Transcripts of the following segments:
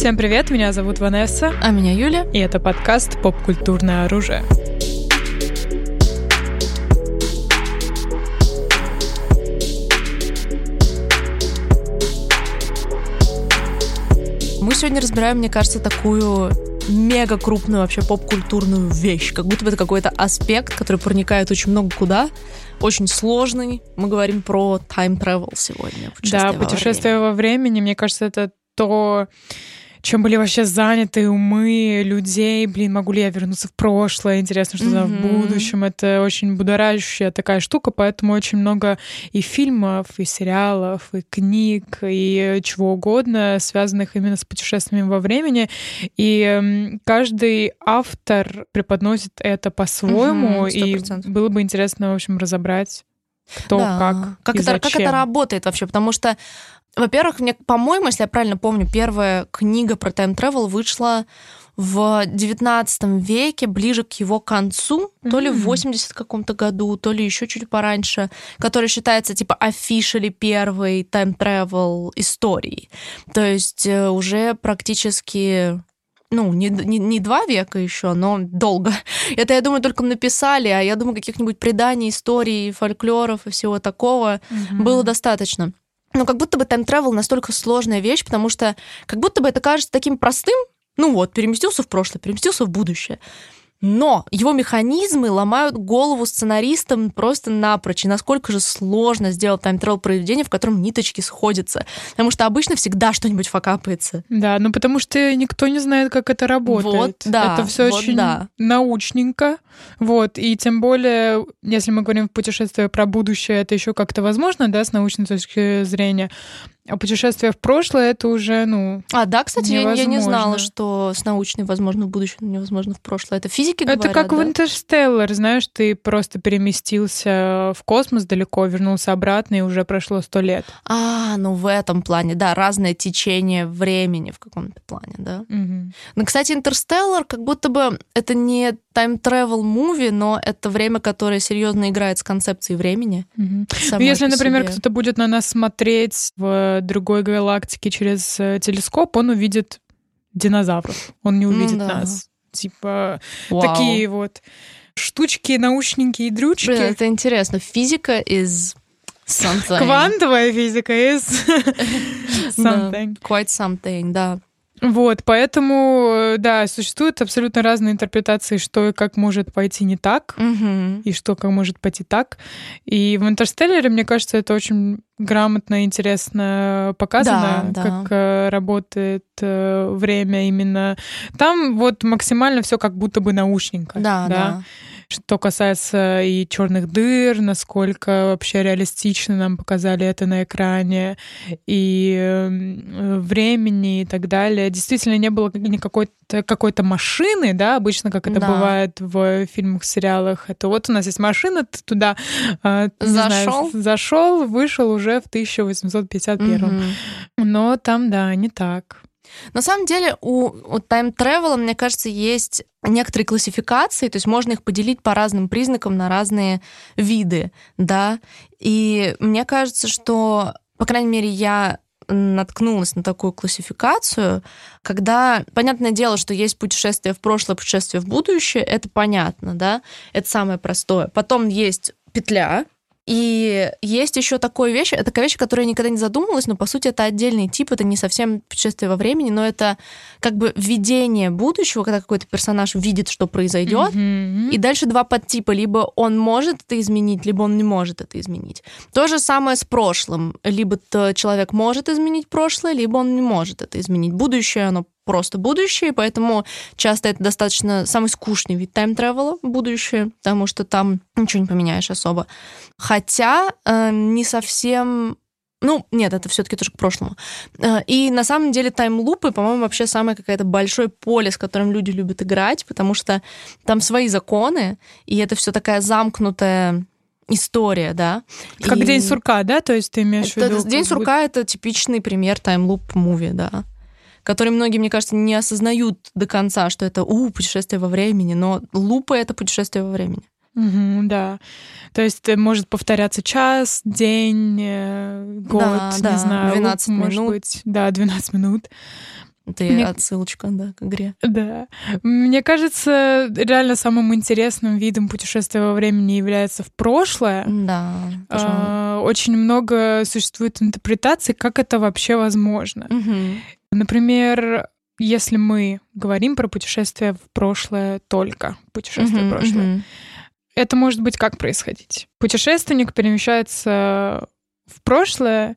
Всем привет, меня зовут Ванесса. А меня Юля. И это подкаст «Поп-культурное оружие». Мы сегодня разбираем, мне кажется, такую мега крупную вообще поп-культурную вещь. Как будто бы это какой-то аспект, который проникает очень много куда. Очень сложный. Мы говорим про time travel сегодня. Да, путешествие во времени. Мне кажется, это то, чем были вообще заняты умы людей. Блин, могу ли я вернуться в прошлое? Интересно, что mm-hmm. в будущем. Это очень будоражащая такая штука, поэтому очень много и фильмов, и сериалов, и книг, и чего угодно, связанных именно с путешествиями во времени. И каждый автор преподносит это по-своему, mm-hmm, и было бы интересно, в общем, разобрать кто, да. как, как и это, зачем. как это работает вообще, потому что во-первых, мне, по-моему, если я правильно помню, первая книга про time travel вышла в 19 веке, ближе к его концу, mm-hmm. то ли в 80 каком-то году, то ли еще чуть пораньше, который считается типа officially первой time travel истории. То есть э, уже практически ну, не, не, не два века еще, но долго. Это, я думаю, только написали, а я думаю, каких-нибудь преданий, историй, фольклоров и всего такого mm-hmm. было достаточно. Но как будто бы time travel настолько сложная вещь, потому что как будто бы это кажется таким простым, ну вот, переместился в прошлое, переместился в будущее. Но его механизмы ломают голову сценаристам просто напрочь. И насколько же сложно сделать time travel произведение, в котором ниточки сходятся. Потому что обычно всегда что-нибудь факапается. Да, ну потому что никто не знает, как это работает. Вот, да. Это все вот, очень да. научненько. Вот. И тем более, если мы говорим в путешествии про будущее, это еще как-то возможно, да, с научной точки зрения. А путешествие в прошлое это уже, ну. А, да, кстати, я, я не знала, что с научной возможно в будущем, невозможно в прошлое. Это физики Это говорят, как да? в Интерстеллар, знаешь, ты просто переместился в космос далеко, вернулся обратно, и уже прошло сто лет. А, ну в этом плане, да, разное течение времени в каком-то плане, да. Угу. Ну, кстати, Интерстеллар как будто бы это не time-travel муви, но это время, которое серьезно играет с концепцией времени. Угу. Если, например, кто-то будет на нас смотреть в другой галактике через э, телескоп, он увидит динозавров. Он не увидит да. нас. Типа Вау. такие вот штучки, наушники и дрючки. Блин, это интересно. Физика из something. Квантовая физика из something. Да, quite something, да. Вот, поэтому, э, да, существуют абсолютно разные интерпретации, что и как может пойти не так, Угу. и что как может пойти так. И в «Интерстелларе», мне кажется, это очень грамотно и интересно показано, Да, да. как э, работает э, время именно. Там вот максимально все как будто бы научненько. Да, да. Что касается и черных дыр, насколько вообще реалистично нам показали это на экране, и э, времени и так далее. Действительно, не было никакой какой-то машины, да, обычно, как это Да. бывает в фильмах, сериалах. Это вот у нас есть машина, ты туда знаю, Зашел. зашел, вышел уже в 1851. Мгм. Но там, да, не так. На самом деле у, у тайм-тревела, мне кажется, есть некоторые классификации, то есть можно их поделить по разным признакам на разные виды, да. И мне кажется, что, по крайней мере, я наткнулась на такую классификацию, когда, понятное дело, что есть путешествие в прошлое, путешествие в будущее, это понятно, да, это самое простое. Потом есть петля, и есть еще такая вещь, это такая вещь, о которой я никогда не задумывалась, но по сути это отдельный тип, это не совсем путешествие во времени, но это как бы видение будущего, когда какой-то персонаж видит, что произойдет, Мгм. и дальше два подтипа. Либо он может это изменить, либо он не может это изменить. То же самое с прошлым. Либо человек может изменить прошлое, либо он не может это изменить. Будущее, оно просто будущее, поэтому часто это достаточно самый скучный вид тайм-тревела, будущее, потому что там ничего не поменяешь особо. Хотя э, не совсем ну, нет, это все-таки тоже к прошлому. Э, И на самом деле таймлупы, по-моему, вообще самое какое-то большое поле, с которым люди любят играть, потому что там свои законы, и это все такая замкнутая история, да. Как И день сурка, да? То есть ты имеешь в это- виду... День сурка это типичный пример таймлуп муви, да который многие, мне кажется, не осознают до конца, что это у путешествие во времени, но лупы это путешествие во времени. Мгм, да. То есть э, может повторяться час, день, э, год, Да, не да, знаю. 12 может минут. быть. Да, 12 минут. Это Мне- отсылочка, да, к игре. Да. Мне кажется, реально самым интересным видом путешествия во времени является в прошлое. Да, пожалуй. А, Очень много существует интерпретаций, как это вообще возможно. Мгм. Например, если мы говорим про путешествие в прошлое только, путешествие в Мгм, прошлое, мгм. это может быть как происходить? Путешественник перемещается в прошлое,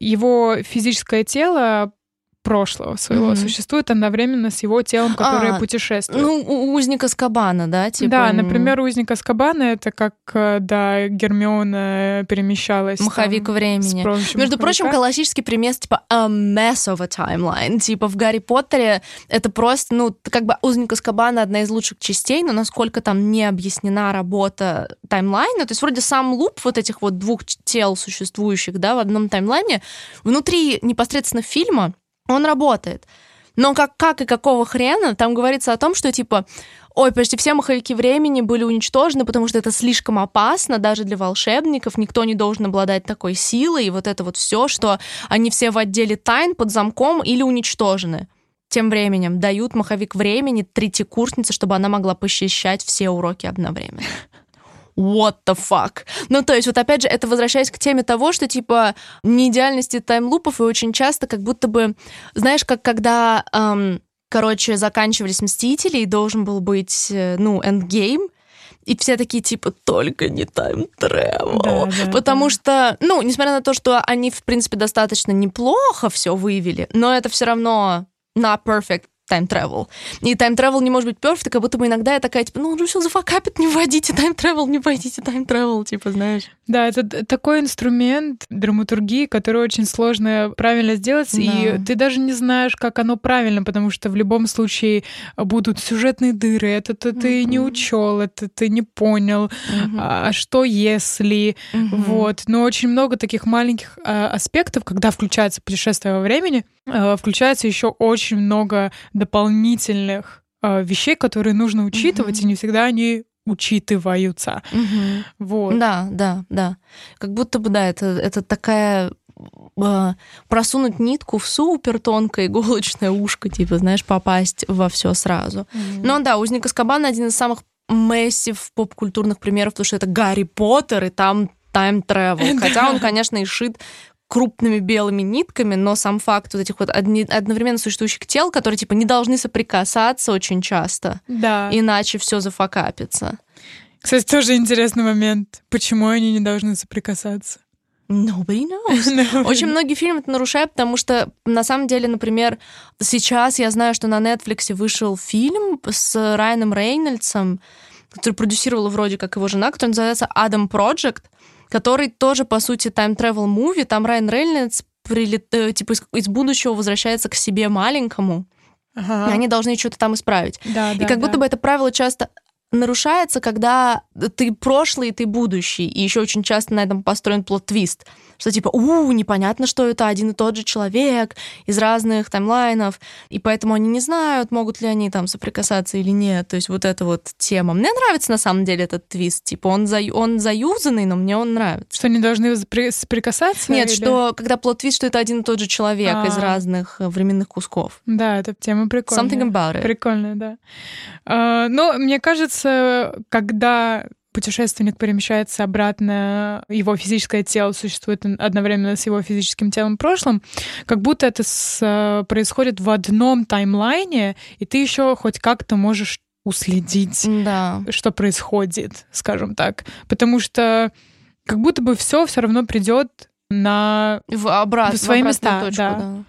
его физическое тело прошлого своего Мгм. существует одновременно с его телом, которое А, путешествует. Ну, у узника Скабана, да? Типа, да, например, узник Аскабана это как, э, да, Гермиона перемещалась. там Маховик с времени. Между прочим, маховика. классический пример типа a mess of a timeline. Типа в Гарри Поттере это просто, ну, как бы узник Аскабана одна из лучших частей, но насколько там не объяснена работа таймлайна, то есть вроде сам луп вот этих вот двух тел существующих, да, в одном таймлайне, внутри непосредственно фильма он работает. Но как, как и какого хрена, там говорится о том, что типа Ой, почти все маховики времени были уничтожены, потому что это слишком опасно даже для волшебников. Никто не должен обладать такой силой. И вот это вот все, что они все в отделе тайн под замком или уничтожены. Тем временем дают маховик времени третьекурснице, чтобы она могла посещать все уроки одновременно. What the fuck? Ну, то есть, вот опять же, это возвращаясь к теме того, что, типа, неидеальности time loop ов, и очень часто как будто бы, знаешь, как когда, эм, короче, заканчивались «Мстители», и должен был быть, э, ну, Endgame, и все такие, типа, только не time travel. Да, да, Потому да. что, ну, несмотря на то, что они, в принципе, достаточно неплохо все вывели, но это все равно not perfect time travel. И time travel не может быть perfect, как будто бы иногда я такая, типа, ну, он же все зафакапит, не вводите time travel, не вводите time travel, типа, знаешь. Да, это такой инструмент драматургии, который очень сложно правильно сделать, и Да. ты даже не знаешь, как оно правильно, потому что в любом случае будут сюжетные дыры, это ты, ты не учел, это ты не понял, а а что если, Мгм. вот. Но очень много таких маленьких а, аспектов, когда включается путешествие во времени, а, включается еще очень много дополнительных а, вещей, которые нужно учитывать, Мгм. и не всегда они учитываются. Мгм. Вот. Да, да, да. Как будто бы, да, это, это такая э, просунуть нитку в супер тонкое иголочное ушко, типа, знаешь, попасть во все сразу. Мгм. Но да, «Узник Аскабана» один из самых массив поп-культурных примеров, потому что это Гарри Поттер, и там тайм travel. Хотя он, конечно, и шит крупными белыми нитками, но сам факт вот этих вот одни- одновременно существующих тел, которые типа не должны соприкасаться очень часто, Да. иначе все зафакапится. Кстати, тоже интересный момент. Почему они не должны соприкасаться? Nobody knows. Очень многие фильмы это нарушают, потому что, на самом деле, например, сейчас я знаю, что на Netflix вышел фильм с Райаном Рейнольдсом, который продюсировала вроде как его жена, который называется «Адам Project», который тоже, по сути, time-travel movie. Там Райан Рейнольдс прилет, э, типа из, из будущего возвращается к себе маленькому, Ага. и они должны что-то там исправить. Да, И да, как будто да. бы это правило часто нарушается, когда ты прошлый и ты будущий. И еще очень часто на этом построен plot twist. Что типа, у, непонятно, что это один и тот же человек из разных timeline ов, и поэтому они не знают, могут ли они там соприкасаться или нет. То есть вот эта вот тема. Мне нравится на самом деле этот твист. Типа он, за, он заюзанный, но мне он нравится. Что они должны соприкасаться? Нет, или- что когда plot twist, что это один и тот же человек из А. разных э, временных кусков. Да, эта тема прикольная. Something about it. Прикольная, да. А, но мне кажется, когда путешественник перемещается обратно, его физическое тело существует одновременно с его физическим телом в прошлом, как будто это с- э, происходит в одном таймлайне, и ты еще хоть как-то можешь уследить, Да. что происходит, скажем так. Потому что как будто бы все все равно придет на В, обрат, В свои обратную места, точку, да. да.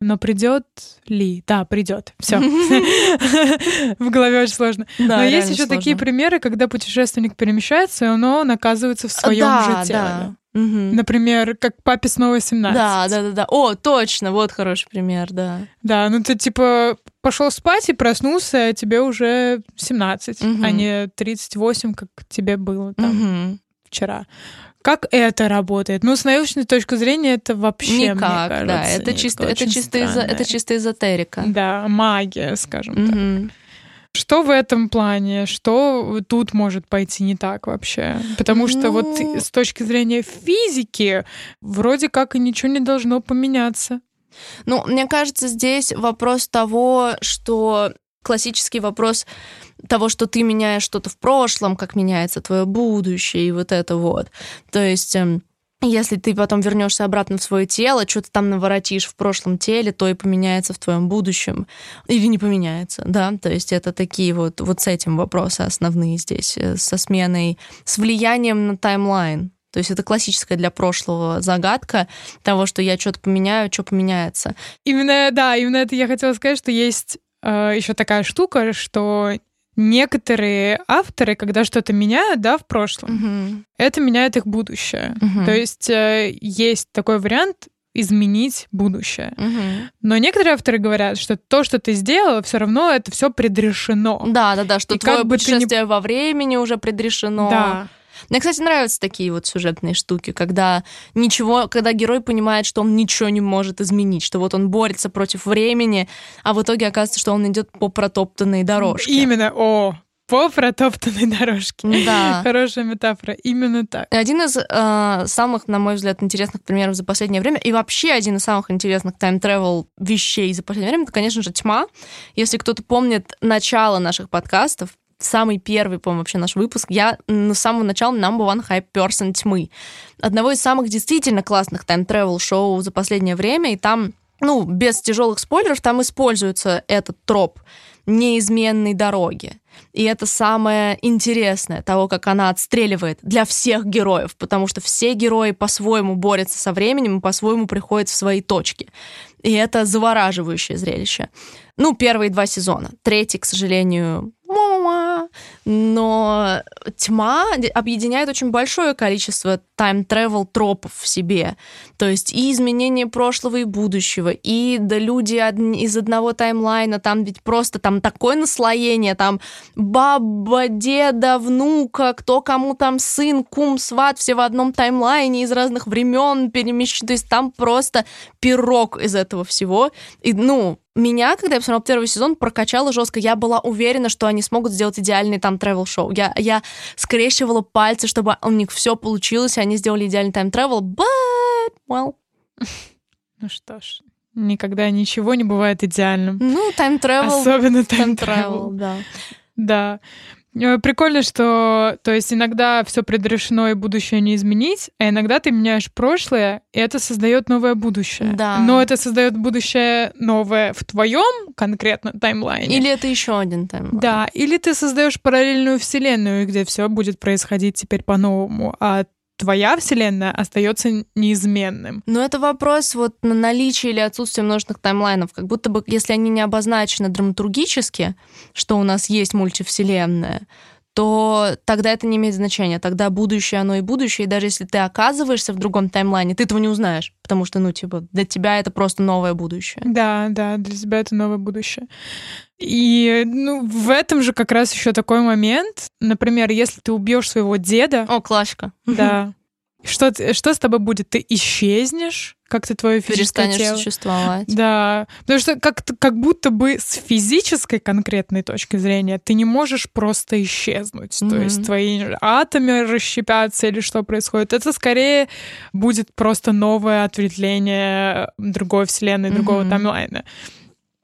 Но придет ли? Да, придет. Все. В голове очень сложно. Но есть еще такие примеры, когда путешественник перемещается, но он оказывается в своем же теле. Например, как папе снова 17. Да, да, да, да. О, точно, вот хороший пример, да. Да, ну ты типа пошел спать и проснулся, а тебе уже 17, Мгм. а не 38, как тебе было там вчера. Как это работает? Ну, с научной точки зрения, это вообще, мне Никак, кажется, да. Это чисто, это чисто, эзо- это чисто эзотерика. Да, магия, скажем так. Мгм. Что в этом плане? Что тут может пойти не так вообще? Потому что вот Ну- с точки зрения физики вроде как и ничего не должно поменяться. Ну, мне кажется, здесь вопрос того, что классический вопрос того, что ты меняешь что-то в прошлом, как меняется твое будущее и вот это вот. То есть эм, если ты потом вернешься обратно в свое тело, что-то там наворотишь в прошлом теле, то и поменяется в твоем будущем. Или не поменяется, да? То есть это такие вот, вот с этим вопросы основные здесь, э, со сменой, с влиянием на таймлайн. То есть это классическая для прошлого загадка того, что я что-то поменяю, что поменяется. Именно, да, именно это я хотела сказать, что есть э, еще такая штука, что некоторые авторы, когда что-то меняют, да, в прошлом, Мгм. это меняет их будущее. Мгм. То есть э, есть такой вариант изменить будущее. Мгм. Но некоторые авторы говорят, что то, что ты сделал, все равно это все предрешено. Да, да, да, что И твое как бы ты не- путешествие во времени уже предрешено. Да. Мне, кстати, нравятся такие вот сюжетные штуки, когда ничего, когда герой понимает, что он ничего не может изменить, что вот он борется против времени, а в итоге оказывается, что он идет по протоптанной дорожке. Именно, о, по протоптанной дорожке. Да. Хорошая метафора. Именно так. Один из э, самых, на мой взгляд, интересных примеров за последнее время, и вообще один из самых интересных time travel вещей за последнее время, это, конечно же, тьма. Если кто-то помнит начало наших подкастов, самый первый, по-моему, вообще наш выпуск, я ну, с самого начала number one hype person тьмы. Одного из самых действительно классных time travel шоу за последнее время, и там, ну, без тяжелых спойлеров, там используется этот троп неизменной дороги. И это самое интересное, того, как она отстреливает для всех героев, потому что все герои по-своему борются со временем и по-своему приходят в свои точки. И это завораживающее зрелище. Ну, первые два сезона. Третий, к сожалению, но тьма объединяет очень большое количество тайм-тревел тропов в себе. То есть и изменение прошлого и будущего, и да люди из одного таймлайна, там ведь просто там такое наслоение, там баба, деда, внука, кто кому там сын, кум, сват, все в одном таймлайне из разных времен перемещены. То есть там просто пирог из этого всего. И, ну, меня, когда я посмотрела первый сезон, прокачало жестко. Я была уверена, что они смогут сделать идеальный там travel шоу Я, я скрещивала пальцы, чтобы у них все получилось, и они сделали идеальный тайм travel but, well, Ну что ж, никогда ничего не бывает идеальным. ну, тайм travel Особенно тайм тайм-тревел. да. Да. Э, Прикольно, что, то есть иногда все предрешено и будущее не изменить, а иногда ты меняешь прошлое, и это создает новое будущее. Да. Но это создает будущее новое в твоем конкретно таймлайне. Или это еще один тайм Да, или ты создаешь параллельную вселенную, где все будет происходить теперь по-новому, а твоя вселенная остается неизменным. Но это вопрос вот на наличие или отсутствие множественных таймлайнов. Как будто бы, если они не обозначены драматургически, что у нас есть мультивселенная, то тогда это не имеет значения. Тогда будущее, оно и будущее. И даже если ты оказываешься в другом таймлайне, ты этого не узнаешь. Потому что, ну, типа, для тебя это просто новое будущее. Да, да, для тебя это новое будущее. И ну, в этом же как раз еще такой момент. Например, если ты убьешь своего деда, О, классика. да, что, что с тобой будет? Ты исчезнешь, как ты твое физическое тело. существовать. Да, потому что как, как будто бы с физической конкретной точки зрения ты не можешь просто исчезнуть. То Мгм. есть твои атомы расщепятся или что происходит. Это скорее будет просто новое ответвление другой вселенной, другого Мгм. таймлайна.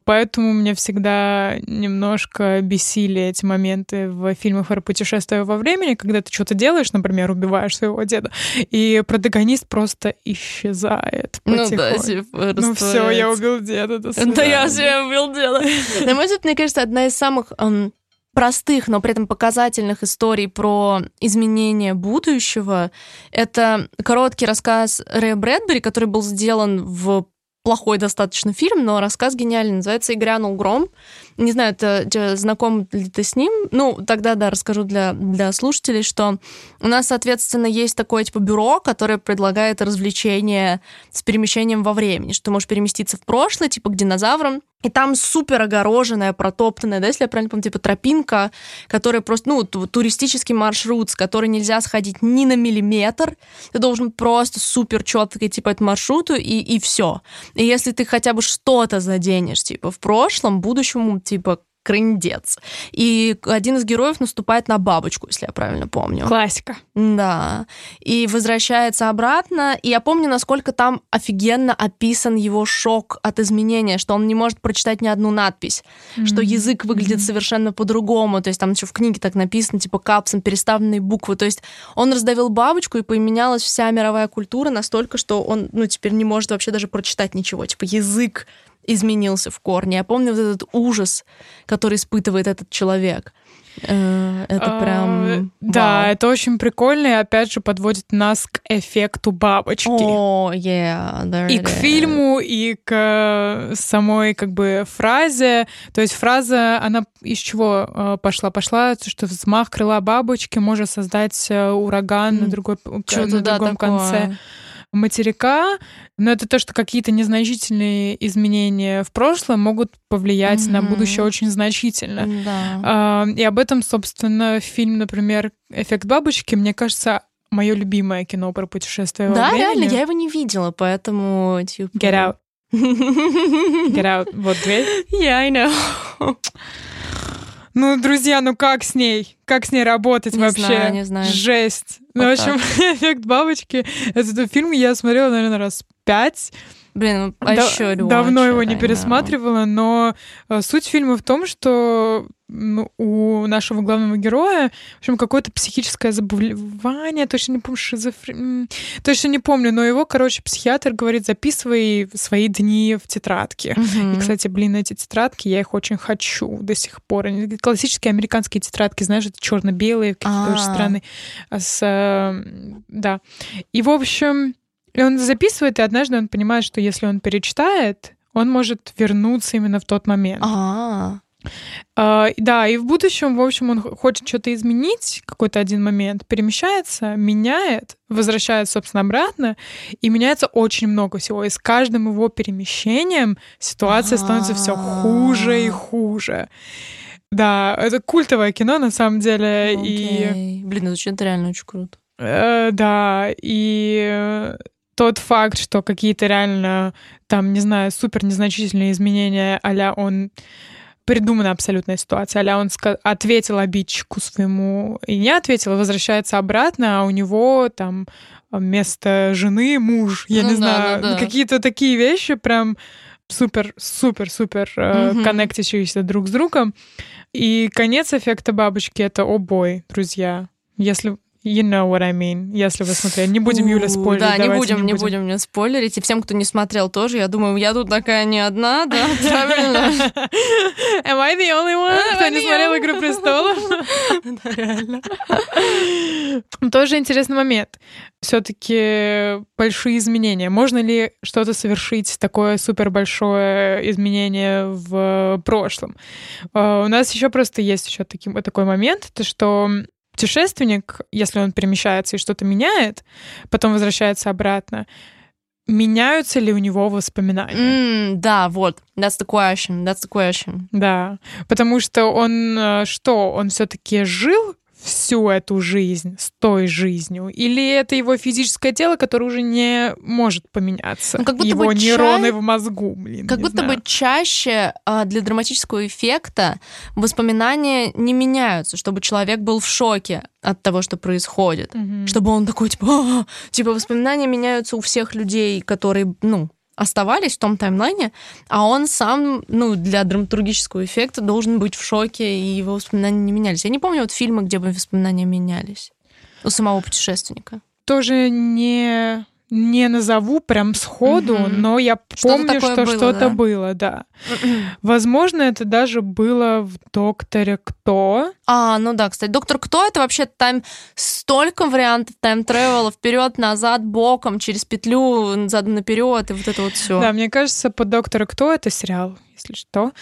Поэтому меня всегда немножко бесили эти моменты в фильмах про путешествия во времени, когда ты что-то делаешь, например, убиваешь своего деда, и протагонист просто исчезает. Ну да, типа, Ну все, я убил деда. До Да я себя убил дело. На мой взгляд, мне кажется, одна из самых эм, простых, но при этом показательных историй про изменение будущего — это короткий рассказ Рэя Брэдбери, который был сделан в плохой достаточно фильм, но рассказ гениальный. Называется «И грянул гром». Не знаю, ты, ты знаком ли ты с ним? Ну, тогда, да, расскажу для, для слушателей, что у нас, соответственно, есть такое, типа, бюро, которое предлагает развлечения с перемещением во времени, что ты можешь переместиться в прошлое, типа, к динозаврам, и там супер огороженная, протоптанная, да, если я правильно помню, типа тропинка, которая просто, ну, ту- туристический маршрут, с которой нельзя сходить ни на миллиметр. Ты должен просто супер четко идти по этому маршруту, и, и все. И если ты хотя бы что-то заденешь, типа, в прошлом, будущему, типа, крындец. И один из героев наступает на бабочку, если я правильно помню. Классика. Да. И возвращается обратно. И я помню, насколько там офигенно описан его шок от изменения, что он не может прочитать ни одну надпись, mm-hmm. что язык выглядит mm-hmm. совершенно по-другому. То есть там еще в книге так написано, типа капсом, переставленные буквы. То есть он раздавил бабочку, и поменялась вся мировая культура настолько, что он, ну, теперь не может вообще даже прочитать ничего. Типа язык изменился в корне. Я помню вот этот ужас, который испытывает этот человек. Э, это прям... Да, это очень прикольно, и опять же подводит нас к эффекту бабочки. О, yeah, И к фильму, и к самой как бы фразе. То есть фраза, она из чего э, пошла? Пошла, что взмах крыла бабочки может создать э, ураган на, другой, на другом конце материка, но это то, что какие-то незначительные изменения в прошлом могут повлиять mm-hmm. на будущее очень значительно. Да. А, и об этом, собственно, фильм, например, «Эффект бабочки», мне кажется, мое любимое кино про путешествие да, во времени. Да, реально, я его не видела, поэтому... Типа... Get out. Get out. Вот дверь. Yeah, I know. Ну, друзья, ну как с ней? Как с ней работать не вообще? Знаю, не знаю. Жесть. Вот ну, в общем, эффект бабочки. Этот фильм я смотрела, наверное, раз пять. Блин, ну, а да, еще Давно его не пересматривала, но э, суть фильма в том, что ну, у нашего главного героя, в общем, какое-то психическое заболевание, точно не помню, шизофрения, точно не помню, но его, короче, психиатр говорит, записывай свои дни в тетрадке. Угу. И, кстати, блин, эти тетрадки, я их очень хочу до сих пор. Они классические американские тетрадки, знаешь, это черно-белые, какие-то очень а. странные. А с, э, да. И, в общем, и он записывает, и однажды он понимает, что если он перечитает, он может вернуться именно в тот момент. А-а-а. Uh, да, и в будущем, в общем, он хочет что-то изменить, какой-то один момент, перемещается, меняет, возвращается, собственно, обратно, и меняется очень много всего. И с каждым его перемещением ситуация становится все хуже и хуже. Да, это культовое кино, на самом деле. Okay. И... Блин, это звучит реально очень круто. Uh, да, и тот факт, что какие-то реально, там, не знаю, супер незначительные изменения, а он придумана абсолютная ситуация. Аля он ответил обидчику своему и не ответил, возвращается обратно, а у него там вместо жены муж, я ну, не да, знаю, да, да. какие-то такие вещи прям супер, супер, супер mm-hmm. коннектящиеся друг с другом. И конец эффекта бабочки это о бой, друзья. Если You know what I mean, если вы смотрели. Не будем, Юля, спойлерить. Да, не будем, не будем, не будем спойлерить. И всем, кто не смотрел тоже, я думаю, я тут такая не одна, да, правильно? Am I the only one, кто не смотрел «Игру престолов»? Да, реально. Тоже интересный момент. все таки большие изменения. Можно ли что-то совершить, такое супер большое изменение в прошлом? Uh, у нас еще просто есть еще такой момент, то что путешественник, если он перемещается и что-то меняет, потом возвращается обратно, меняются ли у него воспоминания? Mm, да, вот. That's the question. That's the question. Да, потому что он э, что, он все-таки жил всю эту жизнь с той жизнью? Или это его физическое тело, которое уже не может поменяться? Ну, как будто его бы нейроны ча... в мозгу, блин. Как будто знаю. бы чаще а, для драматического эффекта воспоминания не меняются, чтобы человек был в шоке от того, что происходит. Угу. Чтобы он такой, типа, «А!» типа, воспоминания меняются у всех людей, которые, ну, оставались в том таймлайне, а он сам, ну, для драматургического эффекта должен быть в шоке, и его воспоминания не менялись. Я не помню вот фильмы, где бы воспоминания менялись у самого путешественника. Тоже не не назову прям сходу, mm-hmm. но я помню, что было, что-то да? было, да. Возможно, это даже было в Докторе Кто. А, ну да, кстати, Доктор Кто это вообще тайм столько вариантов тайм-тревела вперед, назад, боком, через петлю, задом наперед, и вот это вот все. Да, мне кажется, по Доктора Кто это сериал если что,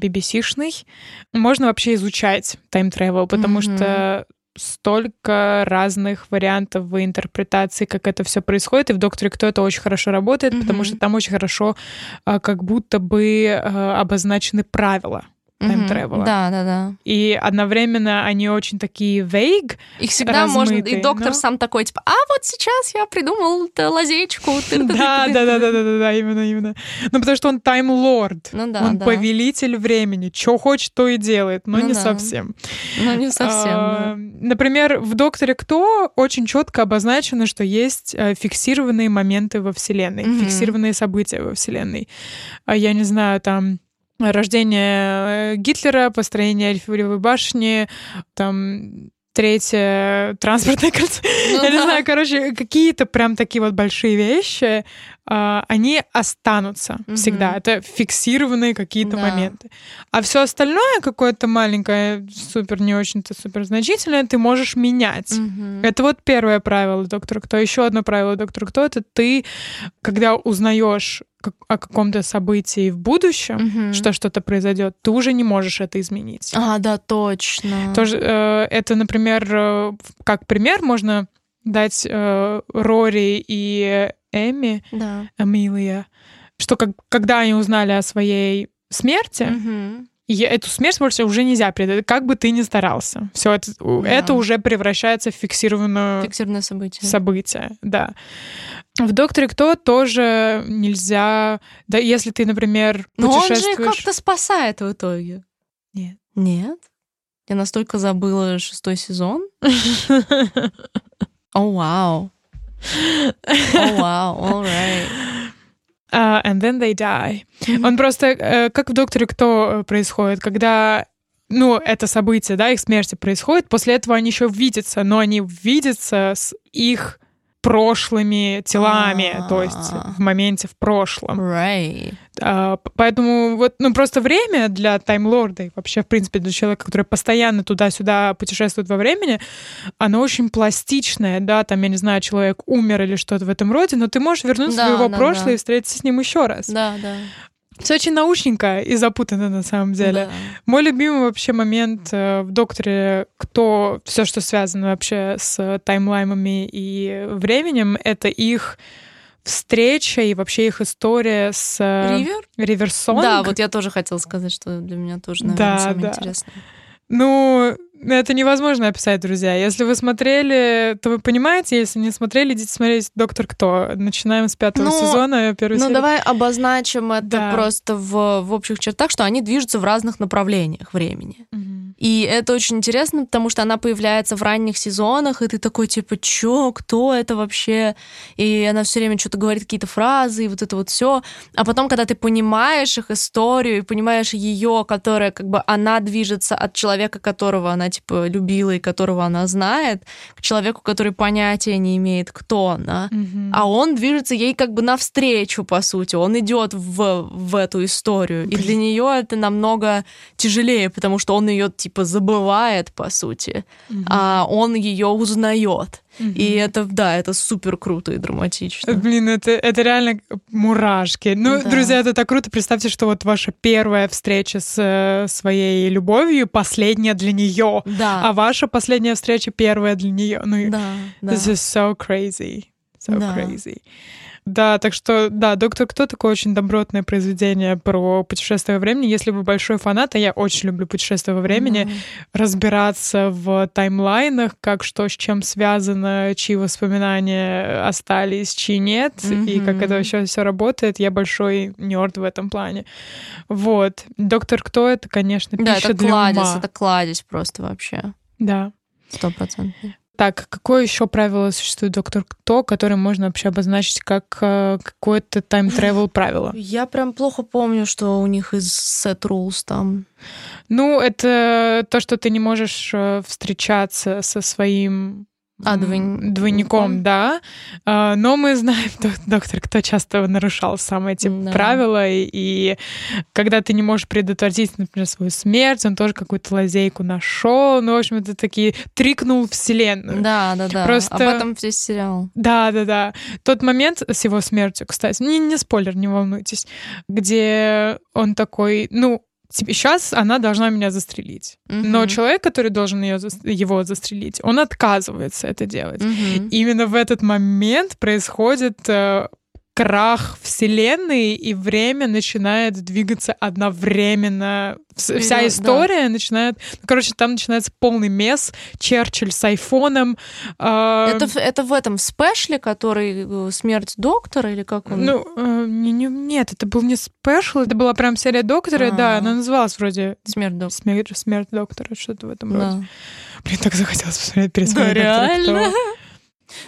BBC-шный. Можно вообще изучать тайм-тревел, потому mm-hmm. что столько разных вариантов в интерпретации, как это все происходит, и в «Докторе Кто» это очень хорошо работает, mm-hmm. потому что там очень хорошо а, как будто бы а, обозначены правила тайм-тревела. Да, да, да. И одновременно они очень такие vague, Их всегда можно... И размытые, доктор но- сам такой, типа, а вот сейчас я придумал лазейку. Да, да, да, да, да, да, именно, именно. Ну, потому что он тайм-лорд. Ну да, он повелитель времени. Что хочет, то и делает, но Ну не да. совсем. Ну, не совсем. Например, в Докторе Кто очень четко обозначено, что есть э, фиксированные моменты во Вселенной, фиксированные события во Вселенной. А Я не знаю, там рождение э, Гитлера, построение Эльфивой башни, там третье транспортное кольцо. Ну Я не да. знаю, короче, какие-то прям такие вот большие вещи, а, они останутся всегда. Это фиксированные какие-то Да. моменты. А все остальное какое-то маленькое, супер не очень-то супер значительное, ты можешь менять. Это вот первое правило доктора Кто. Еще одно правило доктора Кто это ты, когда узнаешь о каком-то событии в будущем, Мгм. что что-то произойдет, ты уже не можешь это изменить. А, да, точно. Тоже, э, это, например, э, как пример можно дать э, Рори и Эми, Да. Эмилия, что как, когда они узнали о своей смерти, и эту смерть больше уже нельзя предать, как бы ты ни старался. Все это, Да. это уже превращается в фиксированную Фиксированное событие. событие, да. В Докторе Кто тоже нельзя, да, если ты, например, Но он же путешествуешь. как-то спасает в итоге. Нет. Нет? Я настолько забыла шестой сезон. О, вау. О, вау, alright. А, and then they die. Он просто, э, как в Докторе Кто э, происходит, когда ну, это событие, да, их смерти происходит, после этого они еще видятся, но они видятся с их прошлыми телами, то есть А. в моменте в прошлом. Right. А, поэтому вот, ну, просто время для таймлорда и вообще, в принципе, для человека, который постоянно туда-сюда путешествует во времени, оно очень пластичное, да, там, я не знаю, человек умер или что-то в этом роде, но ты можешь вернуться Да, в его да, прошлое да. и встретиться с ним еще раз. Да, да. Все очень научненько и запутанно на самом деле. Да. Мой любимый вообще момент э, в докторе, кто все, что связано вообще с таймлаймами и временем, это их встреча и вообще их история с э, Ривер? Риверсонг. Да, вот я тоже хотела сказать, что для меня тоже, наверное, Да, самое да. интересное. Ну, это невозможно описать, друзья. Если вы смотрели, то вы понимаете, если не смотрели, идите смотреть «Доктор Кто». Начинаем с пятого Ну, сезона, первой Ну, серии. давай обозначим это Да. просто в, в общих чертах, что они движутся в разных направлениях времени. И это очень интересно, потому что она появляется в ранних сезонах, и ты такой, типа, чё, кто это вообще? И она все время что-то говорит, какие-то фразы, и вот это вот все. А потом, когда ты понимаешь их историю, и понимаешь ее, которая, как бы, она движется от человека, которого она, типа, любила и которого она знает, к человеку, который понятия не имеет, кто она. Мгм. А он движется ей как бы навстречу, по сути. Он идет в, в эту историю. И для нее это намного тяжелее, потому что он ее типа забывает, по сути, Мгм. а он ее узнает. Мгм. И это, да, это супер круто и драматично. Блин, это, это реально мурашки. Ну, Да. друзья, это так круто. Представьте, что вот ваша первая встреча с э, своей любовью, последняя для нее, а Да, ваша последняя встреча первая для нее. Ну, да, да. this is so crazy. So Да. crazy. Да, так что, да, «Доктор Кто» такое очень добротное произведение про путешествие во времени. Если вы большой фанат, а я очень люблю путешествие во времени, Мгм. разбираться в таймлайнах, как что с чем связано, чьи воспоминания остались, чьи нет, и как это вообще все работает. Я большой нерд в этом плане. Вот. Доктор Кто это, конечно, Да, пища это для кладезь, ума. это кладезь просто вообще. Да. Стопроцентно. Так, какое еще правило существует доктор Кто, которое можно вообще обозначить как э, какое-то тайм-тревел правило? Я прям плохо помню, что у них из set rules там. Ну, это то, что ты не можешь э, встречаться со своим А, м, двойн- двойником, да. А, Но мы знаем, док- доктор, кто часто нарушал сам эти Да. правила, и, и когда ты не можешь предотвратить, например, свою смерть, он тоже какую-то лазейку нашел. Ну, в общем, это такие трикнул вселенную. Да, да, да. Просто- Об этом весь сериал. Да, да, да. Тот момент с его смертью, кстати, не, не спойлер, не волнуйтесь, где он такой, ну, сейчас она должна меня застрелить. Но Мгм. человек, который должен ее, его застрелить, он отказывается это делать. Мгм. Именно в этот момент происходит э, крах вселенной, и время начинает двигаться одновременно. Вся история да. начинает... Ну, короче, там начинается полный мес. Черчилль с айфоном. Э, это, это в этом в special'е, который э, «Смерть доктора» или как он? Ну, э, не, не, нет, это был не спешл, это была прям серия доктора, А-а-а. да, она называлась вроде... «Смерть доктора». «Смерть, смерть доктора», что-то в этом да. роде. Блин, так захотелось посмотреть перед да, реально?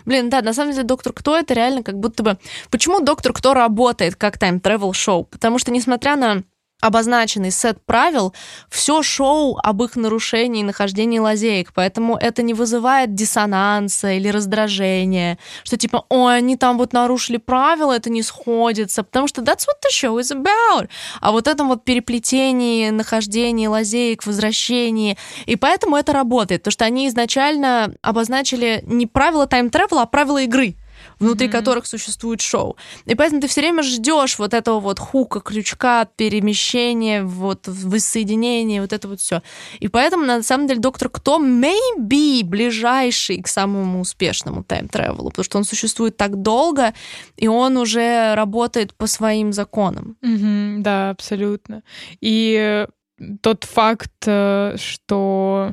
Блин, да, на самом деле «Доктор Кто» — это реально как будто бы... Почему «Доктор Кто» работает как time travel шоу? Потому что, несмотря на обозначенный сет правил, все шоу об их нарушении и нахождении лазеек, поэтому это не вызывает диссонанса или раздражения, что типа, ой, они там вот нарушили правила, это не сходится, потому что that's what the show is about. А вот этом вот переплетении, нахождении лазеек, возвращении, и поэтому это работает, потому что они изначально обозначили не правила тайм-тревела, а правила игры внутри mm-hmm. которых существует шоу. И поэтому ты все время ждешь вот этого вот хука, крючка, перемещения, вот воссоединения, вот это вот все. И поэтому, на самом деле, доктор Кто maybe ближайший к самому успешному тайм-тревелу, потому что он существует так долго, и он уже работает по своим законам. Mm-hmm, да, абсолютно. И тот факт, э, что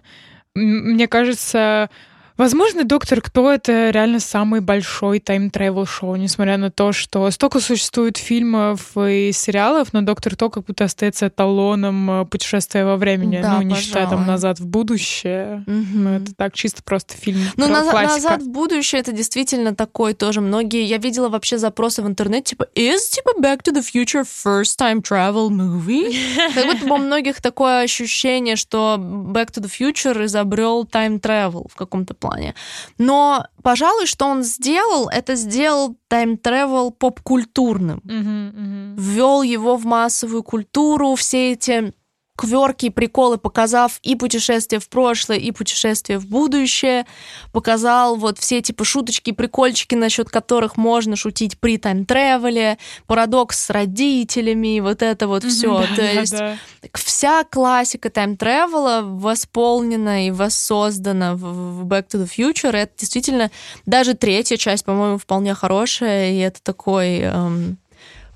мне кажется, Возможно, «Доктор Кто» — это реально самый большой тайм-тревел шоу, несмотря на то, что столько существует фильмов и сериалов, но «Доктор Кто» как будто остается эталоном э, путешествия во времени. Да, ну, не пожалуй. считая там «Назад в будущее». Угу. Ну, это так, чисто просто фильм. Ну, наз- «Назад в будущее» — это действительно такой тоже. Многие... Я видела вообще запросы в интернете, типа, is, типа, Back to the Future first time travel movie? Как будто бы у многих такое ощущение, что Back to the Future изобрел time-travel в каком-то плане плане. Но, пожалуй, что он сделал, это сделал тайм-тревел поп-культурным. Mm-hmm, mm-hmm. Ввел его в массовую культуру, все эти кверки и приколы, показав и путешествие в прошлое, и путешествие в будущее, показал вот все типа шуточки и прикольчики, насчет которых можно шутить при тайм-тревеле, парадокс с родителями, вот это вот все. Да, То да, есть да. вся классика тайм-тревела восполнена и воссоздана в Back to the Future. Это действительно даже третья часть, по-моему, вполне хорошая, и это такой... Эм,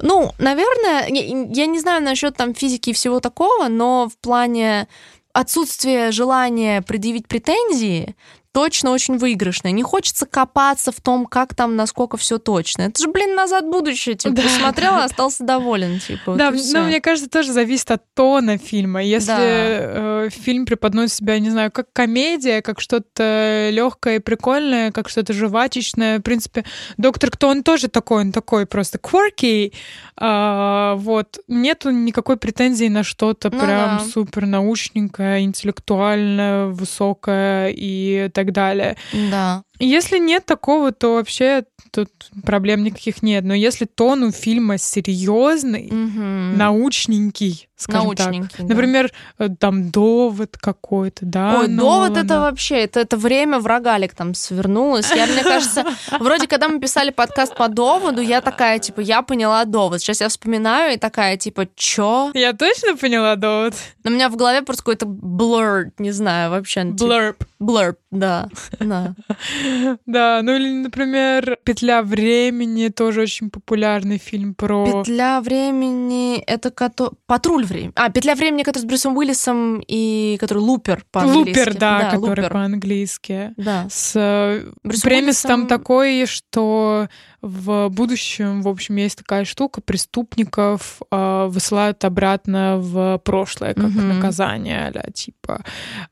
ну, наверное, я не знаю насчет там физики и всего такого, но в плане отсутствия желания предъявить претензии, точно очень выигрышная. Не хочется копаться в том, как там, насколько все точно. Это же, блин, назад будущее. Типа, да. посмотрела, остался доволен. Типа, да, вот но мне кажется, тоже зависит от тона фильма. Если да. э, фильм преподносит себя, не знаю, как комедия, как что-то легкое и прикольное, как что-то жвачечное. В принципе, доктор Кто он тоже такой, он такой просто quirky. А, вот. Нету никакой претензии на что-то ну, прям да. супер научненькое, интеллектуальное, высокое и так так далее. Да. Если нет такого, то вообще тут проблем никаких нет. Но если тон у фильма серьезный, угу. научненький, скажем научненький, так. Да. Например, э, там довод какой-то, да. Ой, довод это вообще, это, это время в рогалик там свернулось. Я, мне кажется, вроде когда мы писали подкаст по доводу, я такая, типа, я поняла довод. Сейчас я вспоминаю и такая, типа, чё? Я точно поняла довод. У меня в голове просто какой-то blur, не знаю, вообще. Blurb. Типа, blurb, да. да. Да, ну или, например, «Петля времени» тоже очень популярный фильм про... «Петля времени» — это кото... «Патруль времени». А, «Петля времени», который с Брюсом Уиллисом и который «Лупер» по-английски. «Лупер», да, да который Лупер. по-английски. Да. С э, Брюс премис Уиллисом... там такой, что в будущем, в общем, есть такая штука, преступников э, высылают обратно в прошлое как mm-hmm. наказание, а типа.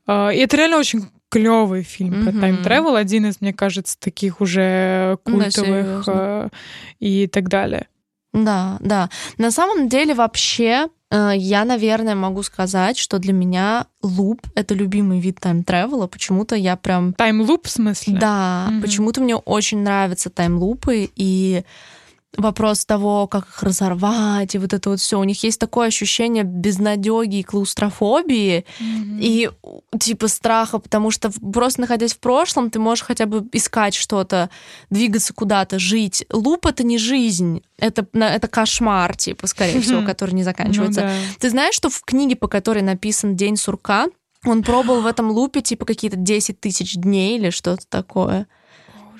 Э, и это реально очень клевый фильм mm-hmm. про тайм-тревел, один из, мне кажется, таких уже культовых да, э, и так далее. Да, да. На самом деле вообще э, я, наверное, могу сказать, что для меня луп — это любимый вид тайм-тревела. Почему-то я прям... Тайм-луп в смысле? Да, mm-hmm. почему-то мне очень нравятся тайм-лупы, и вопрос того, как их разорвать, и вот это вот все. У них есть такое ощущение безнадеги и клаустрофобии, mm-hmm. и типа страха, потому что просто находясь в прошлом, ты можешь хотя бы искать что-то, двигаться куда-то, жить. Луп — это не жизнь, это, это кошмар, типа, скорее всего, который не заканчивается. Ну, да. Ты знаешь, что в книге, по которой написан «День сурка», он пробовал в этом лупе, типа, какие-то 10 тысяч дней или что-то такое.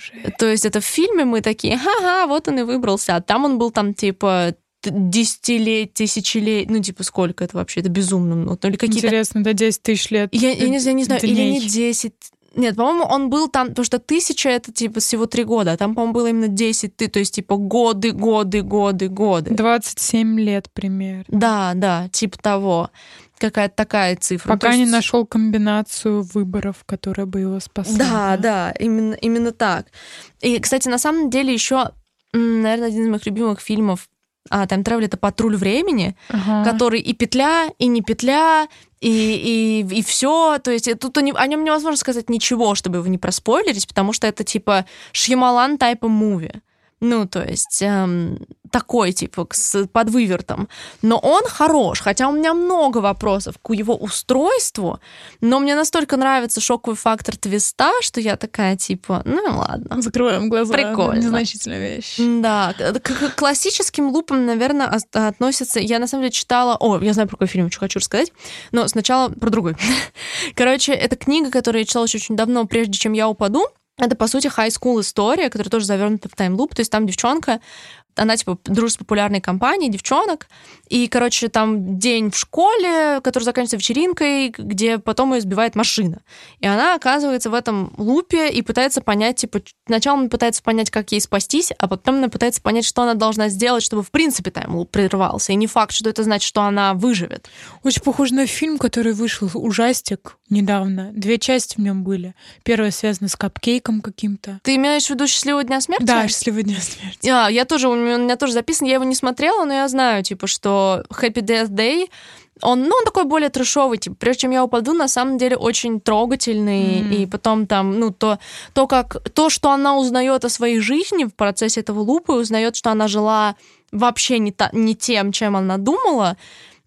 Боже. То есть это в фильме мы такие, ага, вот он и выбрался, а там он был там типа десятилетий, тысячелетий, ну, типа, сколько это вообще? Это безумно много. Ну, или какие-то... Интересно, да, 10 тысяч лет. Я, я, не, я не знаю, дней. или не 10, нет, по-моему, он был там, потому что тысяча это типа всего три года, а там, по-моему, было именно 10 ты, то есть типа годы, годы, годы, годы. 27 лет примерно. Да, да, типа того. Какая-то такая цифра. Пока То не есть- нашел комбинацию выборов, которая бы его спасла. Да, да, именно, именно так. И, кстати, на самом деле еще, наверное, один из моих любимых фильмов о тайм-тревеле это «Патруль времени», Ага. который и петля, и не петля, и, и, и все. То есть тут о нем невозможно сказать ничего, чтобы его не проспойлерить, потому что это типа Шьямалан тайпа муви. Ну, то есть эм, такой, типа, с, под вывертом. Но он хорош, хотя у меня много вопросов к его устройству, но мне настолько нравится шоковый фактор твиста, что я такая, типа, ну ладно. Закрываем глаза. Прикольно. Незначительная вещь. Да, к, классическим лупам, наверное, ос- относятся... Я, на самом деле, читала... О, я знаю, про какой фильм хочу рассказать, но сначала про другой. Короче, это книга, которую я читала еще очень давно, прежде чем я упаду. Это, по сути, high school история, которая тоже завернута в таймлуп. То есть там девчонка, она, типа, дружит с популярной компанией девчонок, и, короче, там день в школе, который заканчивается вечеринкой, где потом ее сбивает машина. И она оказывается в этом лупе и пытается понять, типа, сначала она пытается понять, как ей спастись, а потом она пытается понять, что она должна сделать, чтобы, в принципе, таймлуп прервался. И не факт, что это значит, что она выживет. Очень похож на фильм, который вышел, ужастик, недавно. Две части в нем были. Первая связана с капкейком каким-то. Ты имеешь в виду «Счастливого дня смерти»? Да, «Счастливый дня смерти». А, я тоже, у меня, у меня тоже записан, я его не смотрела, но я знаю, типа, что Happy Death Day, он, ну, он такой более трешовый, типа, прежде чем я упаду, на самом деле очень трогательный, Мгм. и потом там, ну, то, то, как, то, что она узнает о своей жизни в процессе этого лупа, и узнает, что она жила вообще не, та, не тем, чем она думала,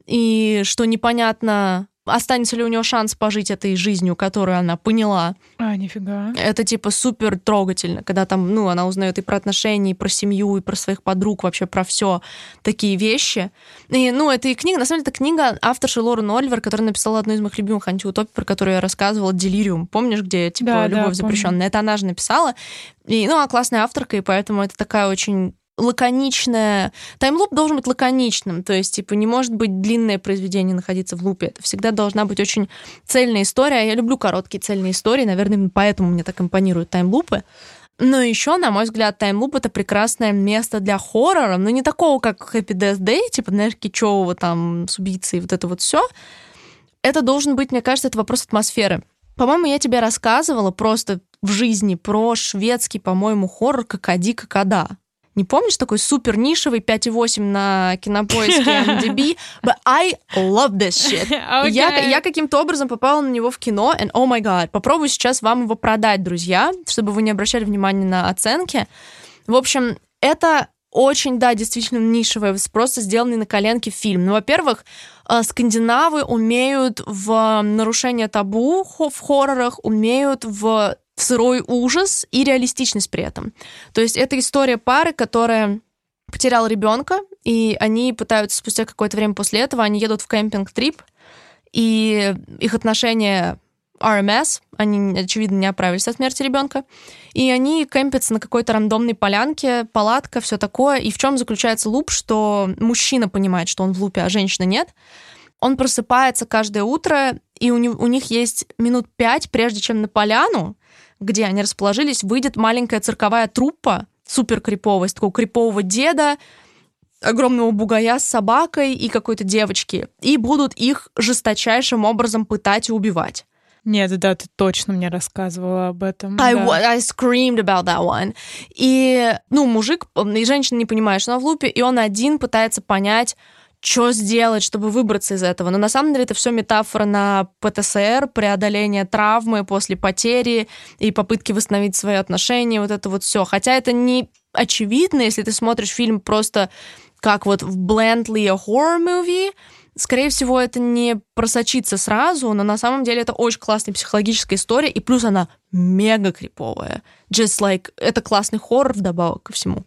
и что непонятно, останется ли у нее шанс пожить этой жизнью, которую она поняла. А, нифига. Это типа супер трогательно, когда там, ну, она узнает и про отношения, и про семью, и про своих подруг, вообще про все такие вещи. И, ну, это и книга, на самом деле, это книга авторши Лорен Оливер, которая написала одну из моих любимых антиутопий, про которую я рассказывала, «Делириум». Помнишь, где, типа, Да, да, «Любовь помню. запрещенная»? Это она же написала. И, ну, она классная авторка, и поэтому это такая очень лаконичная... Таймлуп должен быть лаконичным, то есть, типа, не может быть длинное произведение находиться в лупе. Это всегда должна быть очень цельная история. Я люблю короткие цельные истории, наверное, поэтому мне так импонируют таймлупы. Но еще, на мой взгляд, таймлуп это прекрасное место для хоррора, но не такого, как Happy Death Day, типа, знаешь, кичевого там с убийцей, вот это вот все. Это должен быть, мне кажется, это вопрос атмосферы. По-моему, я тебе рассказывала просто в жизни про шведский, по-моему, хоррор «Какади Какада». Не помнишь такой супер нишевый 5,8 на кинопоиске MDB? But I love this shit. Я, Окей. я каким-то образом попала на него в кино, and oh my god, попробую сейчас вам его продать, друзья, чтобы вы не обращали внимания на оценки. В общем, это очень, да, действительно нишевый, просто сделанный на коленке фильм. Ну, во-первых, э, скандинавы умеют в нарушение табу в хоррорах, умеют в сырой ужас и реалистичность при этом. То есть это история пары, которая потеряла ребенка, и они пытаются спустя какое-то время после этого, они едут в кемпинг-трип, и их отношения RMS, они, очевидно, не оправились от смерти ребенка, и они кемпятся на какой-то рандомной полянке, палатка, все такое. И в чем заключается луп, что мужчина понимает, что он в лупе, а женщина нет. Он просыпается каждое утро, и у, у них есть минут пять, прежде чем на поляну, где они расположились, выйдет маленькая цирковая труппа, супер криповая, такого крипового деда, огромного бугая с собакой и какой-то девочки, и будут их жесточайшим образом пытать и убивать. Нет, да, ты точно мне рассказывала об этом. I, да. I screamed about that one. И, ну, мужик и женщина не понимает, что она в лупе, и он один пытается понять, что сделать, чтобы выбраться из этого. Но на самом деле это все метафора на ПТСР, преодоление травмы после потери и попытки восстановить свои отношения, вот это вот все. Хотя это не очевидно, если ты смотришь фильм просто как вот в blendly a horror movie, скорее всего, это не просочится сразу, но на самом деле это очень классная психологическая история, и плюс она мега криповая. Just like, это классный хоррор вдобавок ко всему.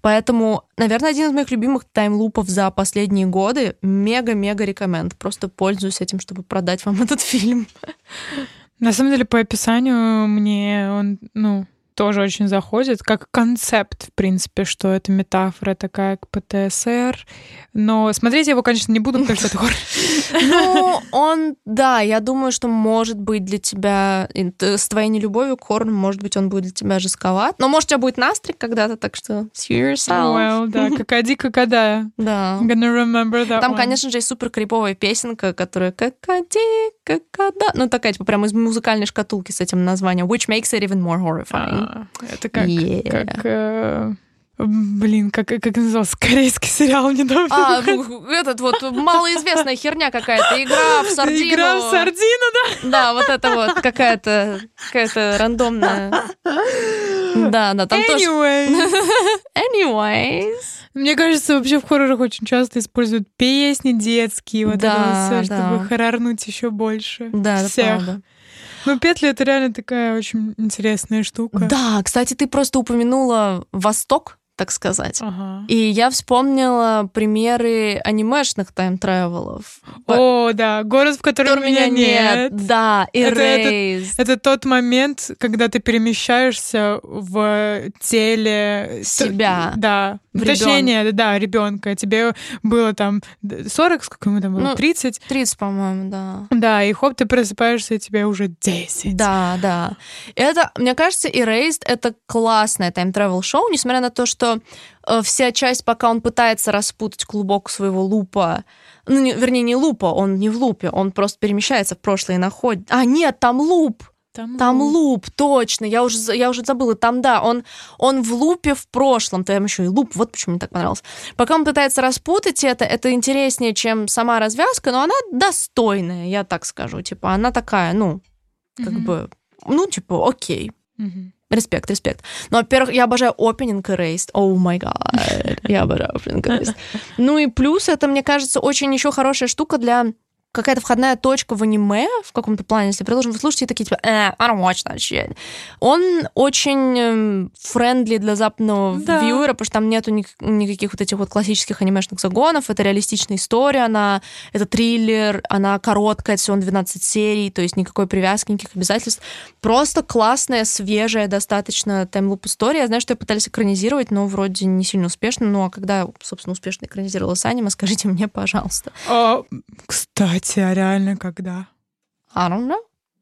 Поэтому, наверное, один из моих любимых таймлупов за последние годы. Мега-мега рекоменд. Просто пользуюсь этим, чтобы продать вам этот фильм. На самом деле, по описанию мне он, ну, тоже очень заходит, как концепт, в принципе, что это метафора такая к ПТСР. Но смотреть я его, конечно, не буду, потому что это. Ну, он, да, я думаю, что может быть для тебя, с твоей нелюбовью к хоррору, может быть, он будет для тебя жестковат. Но, может, у тебя будет настрик когда-то, так что see yourself. Well, да, какая когда. Да. Gonna remember that Там, one. конечно же, есть супер криповая песенка, которая какади, какада. Ну, такая, типа, прям из музыкальной шкатулки с этим названием, which makes it even more horrifying. А, это как, Yeah. как э, блин, как, как назывался корейский сериал недавно. А, ну, этот вот малоизвестная херня какая-то, игра в сардину. Игра в сардину, да? Да, вот это вот какая-то какая-то рандомная. Да, да, там тоже. Anyway. Anyways. Мне кажется, вообще в хоррорах очень часто используют песни детские, вот Да, это всё, да. чтобы хоррорнуть еще больше. Да, всех. правда. Ну, петли это реально такая очень интересная штука. Да, кстати, ты просто упомянула Восток, так сказать. Ага. И я вспомнила примеры анимешных тайм-тревелов. О, да, город, в котором меня нет. Да, Это- это- Erased. Это тот момент, когда ты перемещаешься в теле Себя. Да. Нет, да, ребенка. Тебе было там 40, сколько ему там было? Ну, 30. 30, по-моему, да. Да, и хоп, ты просыпаешься, и тебе уже 10. Да, да. Это, мне кажется, Erased — это классное тайм-тревел шоу, несмотря на то, что э, вся часть, пока он пытается распутать клубок своего лупа, ну, не- вернее, не лупа, он не в лупе, он просто перемещается в прошлое и находит... А, нет, там луп! Там луп, точно, я уже, я уже забыла, там, да, он, он в лупе в прошлом, там еще и луп, вот почему мне так понравилось. Пока он пытается распутать это, это интереснее, чем сама развязка, но она достойная, я так скажу, типа, она такая, ну, как Мгм. бы, ну, типа, окей. Мгм. Респект, респект. Ну, во-первых, я обожаю Opening Erased. Oh my God. Я обожаю Opening Erased. Ну и плюс это, мне кажется, очень еще хорошая штука для какая-то входная точка в аниме в каком-то плане, если, предположим, вы слушаете и такие, типа, э, I don't watch that shit. Он очень friendly для западного Да. viewer а, потому что там нету ник- никаких вот этих вот классических анимешных загонов, это реалистичная история, она, это триллер, она короткая, всего 12 серий, то есть никакой привязки, никаких обязательств. Просто классная, свежая, достаточно таймлуп история. Я знаю, что ее пытались экранизировать, но вроде не сильно успешно. Ну, а когда, собственно, успешно экранизировалась аниме, скажите мне, пожалуйста. А, кстати, а реально когда? I don't know.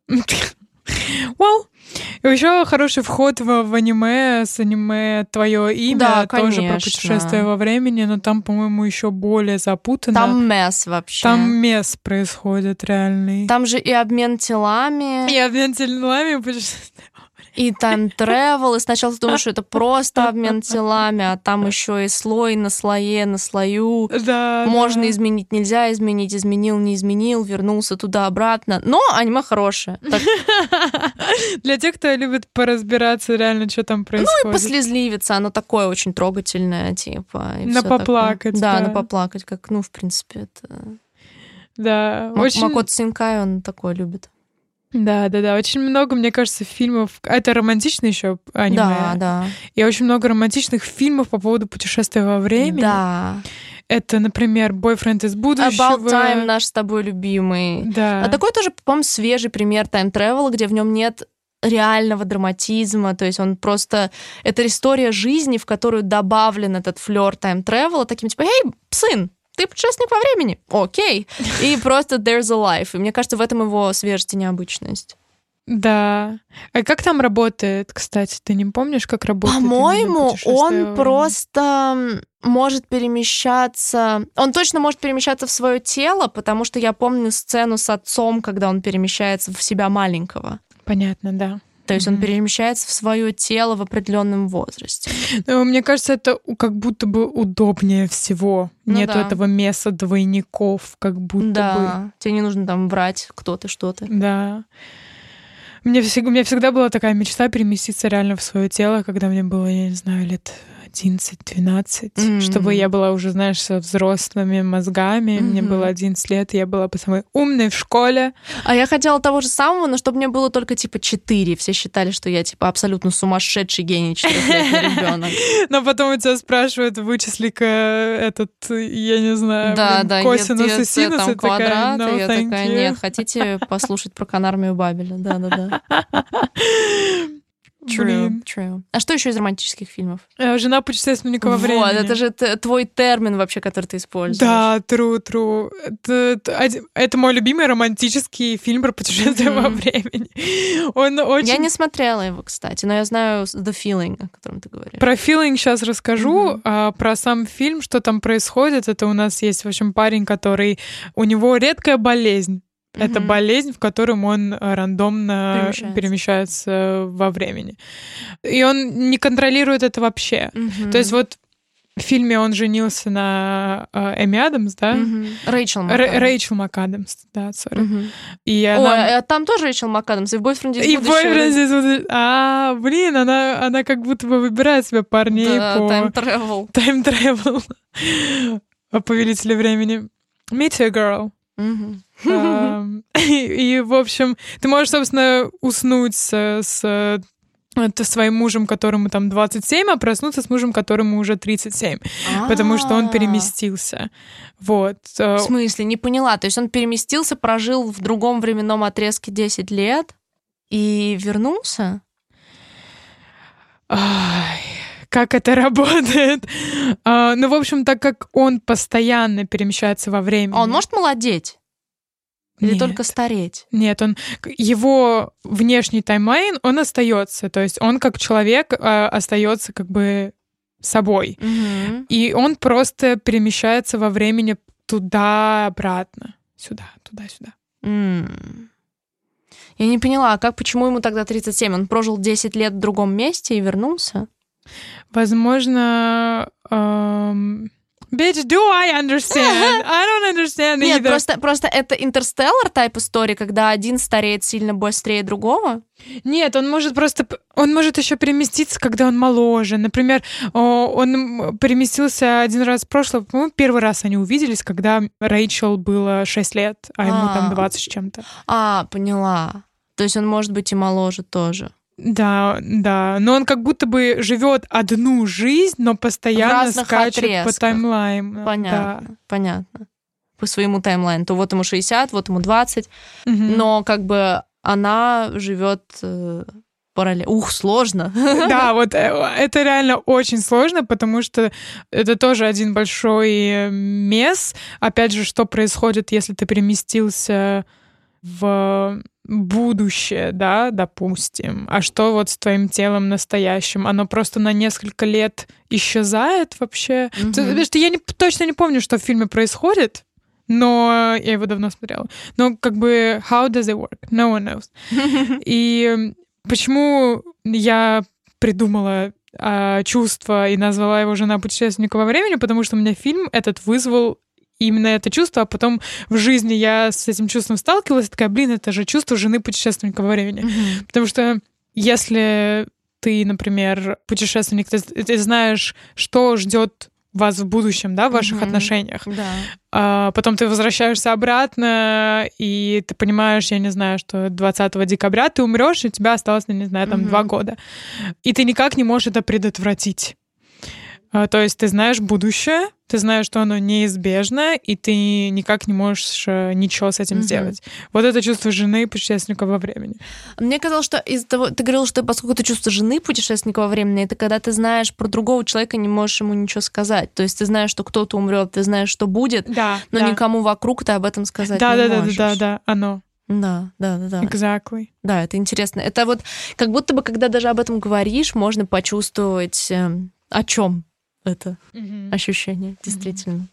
Well, еще хороший вход в, в аниме с аниме Твое имя Да, тоже про путешествие во времени, но там, по-моему, еще более запутанно. Там месс вообще. Там мес происходит реальный. Там же и обмен телами, И обмен телами путешествие. И тайм тревел и сначала ты думаешь, что это просто обмен телами, а там еще и слой на слое, на слою. Да, Можно да. изменить, нельзя изменить, изменил, не изменил, вернулся туда-обратно. Но аниме хорошее. Так, Для тех, кто любит поразбираться реально, что там ну и происходит. послезливиться, оно такое очень трогательное, типа. На поплакать, Да, да. на поплакать, как, ну, в принципе, это... Да, Ма- очень... Макото Синкай, он такое любит. Да, да, да. Очень много, мне кажется, фильмов. Это романтичное еще аниме. Да, да. И очень много романтичных фильмов по поводу путешествия во времени. Да. Это, например, «Бойфренд из будущего». About Time наш с тобой любимый. Да. А такой тоже, по-моему, свежий пример тайм-тревела, где в нем нет реального драматизма, то есть он просто... Это история жизни, в которую добавлен этот флер тайм-тревела, таким типа, «Эй, сын, ты путешественник во времени, окей». И просто there's a life. И мне кажется, в этом его свежесть и необычность. Да. А как там работает, кстати? Ты не помнишь, как работает? По-моему, он просто может перемещаться... Он точно может перемещаться в свое тело, потому что я помню сцену с отцом, когда он перемещается в себя маленького. Понятно, да. То есть он перемещается в свое тело в определенном возрасте. Ну, мне кажется, это как будто бы удобнее всего. Ну Нету да. этого места двойников, как будто бы. да, тебе не нужно там брать кто ты, что ты. Да. Мне всегда, у меня всегда была такая мечта переместиться реально в свое тело, когда мне было, я не знаю, лет 11-12, М. чтобы я была уже, знаешь, со взрослыми мозгами. Мне Мгм. было 11 лет, я была бы самой умной в школе. А я хотела того же самого, но чтобы мне было только типа 4. Все считали, что я типа абсолютно сумасшедший гений ребенок. Но потом у тебя спрашивают, вычисли-ка этот, я не знаю, Да, да, косинус и синус. там и такая, квадрат, «No, и я такая, you». нет, хотите послушать про Канармию Бабеля? Да-да-да. True, true. А что еще из романтических фильмов? Э, Жена путешественника во времени. Вот, это же твой термин вообще, который ты используешь. Да, true, true. Это, это, мой любимый романтический фильм про путешествие во Мгм. времени. Он очень... Я не смотрела его, кстати, но я знаю The Feeling, о котором ты говоришь. Про филинг сейчас расскажу, Мгм. а про сам фильм, что там происходит. Это у нас есть, в общем, парень, который... У него редкая болезнь. Это Мгм. болезнь, в котором он э, рандомно Перемещается. перемещается во времени. И он не контролирует это вообще. Мгм. То есть вот в фильме он женился на э, Эми Адамс, да? Рэйчел МакАдамс. Рэйчел МакАдамс, да, сори. Мгм. И Ой, она... а там тоже Рэйчел МакАдамс, и в «Бойфренде из И будущего». бойфренд здесь вот- А, блин, она, она как будто бы выбирает себе парней Да, по Time Travel. time travel. О повелителе времени. Meet your girl. И, в общем, ты можешь, собственно, уснуть с, это своим мужем, которому там 27, а проснуться с мужем, которому уже 37, потому что он А. переместился. Вот. Э, В смысле? Не поняла. То есть он переместился, прожил в другом временном отрезке 10 лет и вернулся? Ай, как это работает? А, ну, в общем, так как он постоянно перемещается во времени. А он может молодеть? Или Нет. только стареть? Нет, он его внешний таймлайн, он остается, то есть он как человек а, остается как бы собой, Мгм. и он просто перемещается во времени туда обратно, сюда, туда сюда. М. Я не поняла, а как, почему ему тогда 37? Он прожил 10 лет в другом месте и вернулся? Возможно, эм, bitch, do I understand? I don't understand Нет, either. просто, просто это интерстеллар тайп истории, когда один стареет сильно быстрее другого? Нет, он может просто, он может еще переместиться, когда он моложе. Например, он переместился один раз в прошлое, по-моему, первый раз они увиделись, когда Рэйчел было 6 лет, а ему А. там 20 с чем-то. А, поняла. То есть он может быть и моложе тоже. Да, да, но он как будто бы живет одну жизнь, но постоянно скачет по отрезках. таймлайну. Понятно, понятно. По своему таймлайну. То вот ему 60, вот ему 20, Да. Мгм. но как бы она живет э, параллельно. Ух, сложно. Да, вот э, это реально очень сложно, потому что это тоже один большой э, мес. Опять же, что происходит, если ты переместился в будущее, да, допустим, а что вот с твоим телом настоящим? Оно просто на несколько лет исчезает вообще? Потому что я не, точно не помню, что в фильме происходит, но я его давно смотрела. Но как бы how does it work? No one knows. И почему я придумала а, чувство и назвала его «Жена путешественника во времени», потому что у меня фильм этот вызвал именно это чувство, а потом в жизни я с этим чувством сталкивалась, и такая, блин, это же чувство жены путешественника во времени. Мгм. Потому что если ты, например, путешественник, ты, ты знаешь, что ждет вас в будущем, да, в ваших Мгм. отношениях. Да. А потом ты возвращаешься обратно, и ты понимаешь, я не знаю, что 20 декабря ты умрешь, и у тебя осталось, не знаю, там Мгм. два года. И ты никак не можешь это предотвратить. А, То есть ты знаешь будущее, ты знаешь, что оно неизбежно, и ты никак не можешь э, ничего с этим Мгм. сделать. Вот это чувство жены путешественника во времени. Мне казалось, что из-за того, ты говорил, что поскольку ты чувство жены путешественника во времени, это когда ты знаешь про другого человека, не можешь ему ничего сказать. То есть ты знаешь, что кто-то умрет, ты знаешь, что будет, Да, но да. никому вокруг ты об этом сказать Да, не да, да, да, можешь. да, да, оно. Да, да, да, да. Exactly. Да, это интересно. Это вот как будто бы, когда даже об этом говоришь, можно почувствовать, эм, о чем это ощущение, действительно.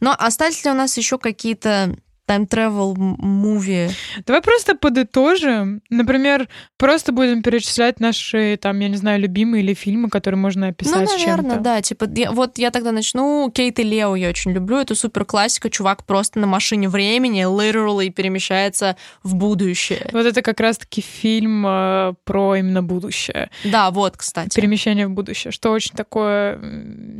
Но остались ли у нас еще какие-то тайм-тревел муви? Давай просто подытожим. Например, просто будем перечислять наши, там, я не знаю, любимые или фильмы, которые можно описать Ну, наверное, чем-то. да. Типа, я- вот я тогда начну. Кейт и Лео я очень люблю. Это супер классика. Чувак просто на машине времени literally перемещается в будущее. Вот это как раз-таки фильм э, про именно будущее. Да, вот, кстати. Перемещение в будущее, что очень такое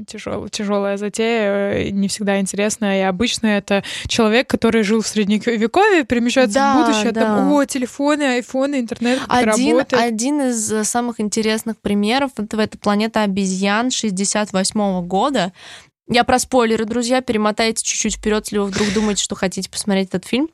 тяжел, тяжелая затея, э, не всегда интересная. И обычно это человек, который жил в средневековье, перемещается Да, в будущее, да. там, о, телефоны, айфоны, интернет, как Один, работает. один из э, самых интересных примеров это, это планета обезьян 68 года. Я про спойлеры, друзья, перемотайте чуть-чуть вперед, если вы вдруг думаете, что хотите посмотреть этот фильм.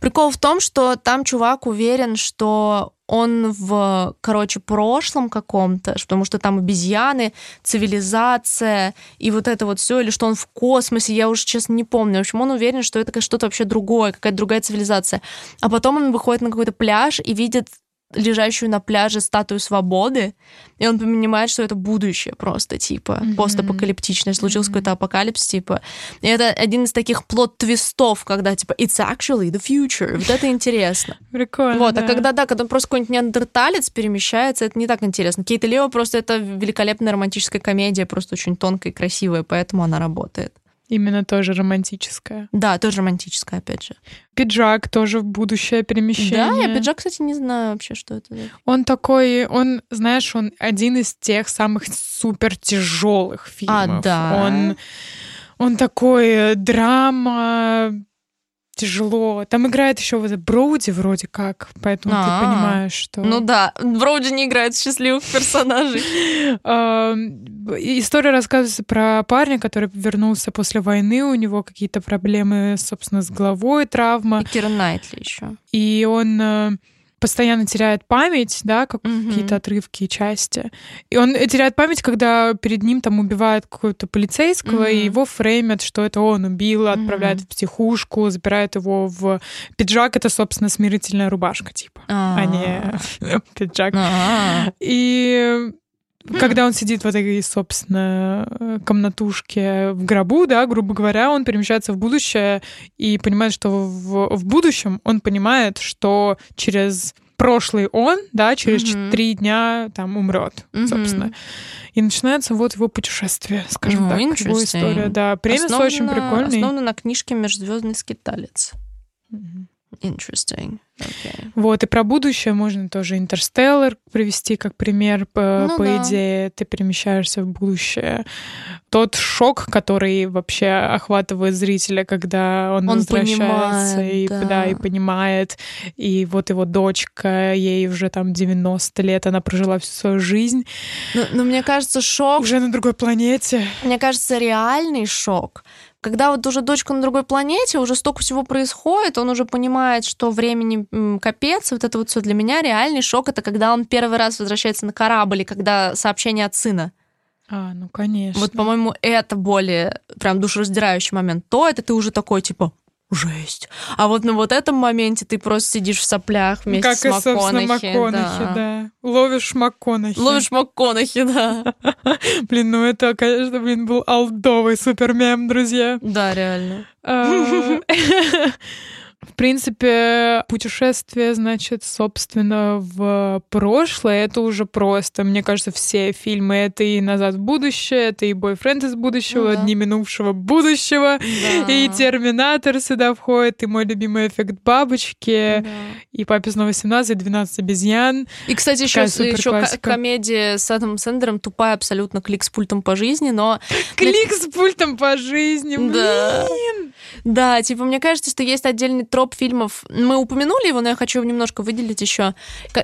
Прикол в том, что там чувак уверен, что он в, короче, прошлом каком-то, потому что там обезьяны, цивилизация и вот это вот все, или что он в космосе, я уже честно не помню. В общем, он уверен, что это что-то вообще другое, какая-то другая цивилизация. А потом он выходит на какой-то пляж и видит лежащую на пляже статую свободы, и он понимает, что это будущее просто, типа, mm-hmm. постапокалиптичное, случился mm-hmm. какой-то апокалипсис, типа. И это один из таких плод-твистов, когда, типа, it's actually the future. Вот это интересно. Прикольно, Вот, да. а когда, да, когда просто какой-нибудь неандерталец перемещается, это не так интересно. Кейт и Лео просто это великолепная романтическая комедия, просто очень тонкая и красивая, поэтому она работает. Именно тоже романтическая. Да, тоже романтическая, опять же. Пиджак тоже в будущее перемещение. Да, я пиджак, кстати, не знаю вообще, что это. Он такой, он, знаешь, он один из тех самых супер тяжелых фильмов. А, да. Он, он такой драма, тяжело. Там играет еще вот Броуди вроде как, поэтому ты А-а. понимаешь, что... Ну да, Броуди не играет счастливых персонажей. История рассказывается про парня, который вернулся после войны, у него какие-то проблемы, собственно, с головой, травма, И Кира Найтли еще. и он э, постоянно теряет память, да, как Мгм. какие-то отрывки и части. И он теряет память, когда перед ним там убивают какого-то полицейского, Мгм. и его фреймят, что это он убил, отправляют в психушку, запирают его в пиджак. Это, собственно, смирительная рубашка, типа, а не пиджак. А-а. И когда он сидит в этой, собственно, комнатушке в гробу, да, грубо говоря, он перемещается в будущее и понимает, что в, в будущем он понимает, что через прошлый он, да, через три дня там умрет, Мгм. собственно. И начинается вот его путешествие, скажем Ну, так, его история. Да, премис очень прикольный. Основана на книжке «Межзвездный скиталец». Мгм. Interesting. Okay. Вот, и про будущее можно тоже Интерстеллар привести как пример. По, Ну по да. идее, ты перемещаешься в будущее. Тот шок, который вообще охватывает зрителя, когда он, Он возвращается понимает, и, да. и понимает. И вот его дочка, ей уже там 90 лет, она прожила всю свою жизнь Но, но мне кажется, шок, уже на другой планете. мне кажется, реальный шок. Когда вот уже дочка на другой планете, уже столько всего происходит, он уже понимает, что времени капец, вот это вот все для меня реальный шок, это когда он первый раз возвращается на корабль, и когда сообщение от сына. А, ну конечно. Вот, по-моему, это более прям душераздирающий момент. То это ты уже такой, типа, жесть. А вот на вот этом моменте ты просто сидишь в соплях вместе как с и, собственно, МакКонахи. МакКонахи, да. да. Ловишь МакКонахи. Ловишь МакКонахи, да. Блин, ну это, конечно, блин, был алдовый супер мем, друзья. Да, реально. В принципе, путешествие, значит, собственно, в прошлое, это уже просто. Мне кажется, все фильмы — это и «Назад в будущее», это и «Бойфренд из будущего», Ну да. «Дни минувшего будущего», Да. и «Терминатор» сюда входит, и мой любимый эффект бабочки, Да. и «Папе снова 17», и «12 обезьян». И, кстати, еще, еще комедия с Адамом Сэндлером тупая абсолютно клик с пультом по жизни, но Клик с пультом по жизни, блин! Да. да, типа мне кажется, что есть отдельный троп фильмов. Мы упомянули его, но я хочу немножко выделить еще.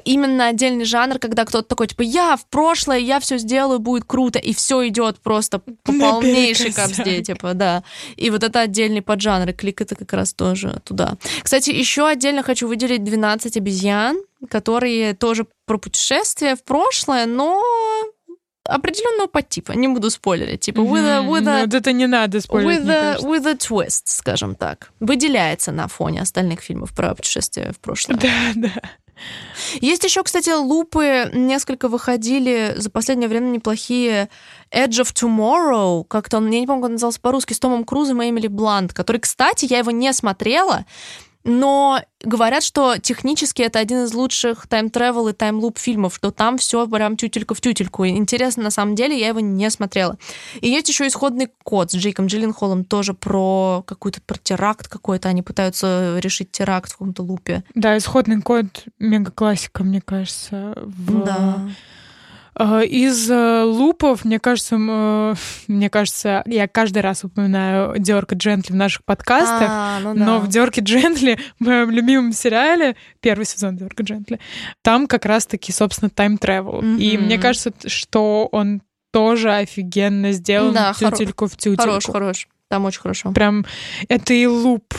Именно отдельный жанр, когда кто-то такой типа я в прошлое, я все сделаю, будет круто, и все идет просто по полнейшей кобзде, типа да. И вот это отдельный поджанр, и клик это как раз тоже туда. Кстати, еще отдельно хочу выделить 12 обезьян, которые тоже про путешествие в прошлое, но определенного подтипа. Не буду спойлерить. Типа, with a, with Ну, a, вот это не надо спойлерить, with a, with a twist, скажем так. Выделяется на фоне остальных фильмов про путешествие в прошлое. Да, да. Есть еще, кстати, лупы. Несколько выходили за последнее время неплохие. Edge of Tomorrow, как-то он, я не помню, как он назывался по-русски, с Томом Крузом и Эмили Блант, который, кстати, я его не смотрела, но говорят, что технически это один из лучших time travel и time loop фильмов, что там все прям тютелька в тютельку. Интересно, на самом деле, я его не смотрела. И есть еще исходный код с Джейком Джилленхолом, тоже про какой-то про теракт какой-то. Они пытаются решить теракт в каком-то loop е. Да, исходный код мега-классика, мне кажется. в- Да. Э, Из э, loop ов, мне кажется, э, мне кажется, я каждый раз упоминаю Дирка Джентли в наших подкастах, А, ну да. но в Дирке Джентли, в моем любимом сериале, первый сезон Дирка Джентли, там как раз-таки, собственно, time travel. И Мгм. мне кажется, что он тоже офигенно сделан Да, хоро- тютельку в тютельку. Хорош, хорош. Там очень хорошо. Прям это и loop,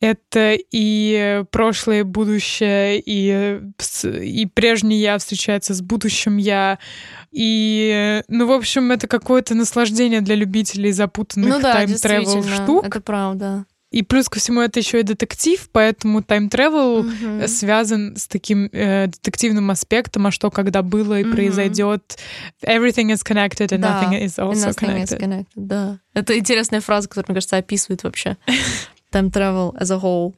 это и прошлое, и будущее, и, и прежний я встречается с будущим я. И, ну, в общем, это какое-то наслаждение для любителей запутанных ну, да, time travel штук. Это правда. И плюс ко всему это еще и детектив, поэтому time travel Мгм. связан с таким э, детективным аспектом, а что когда было и Мгм. произойдет. Everything is connected and Да, nothing is And also nothing is connected. connected, Да. Это интересная фраза, которая, мне кажется, описывает вообще time travel as a whole.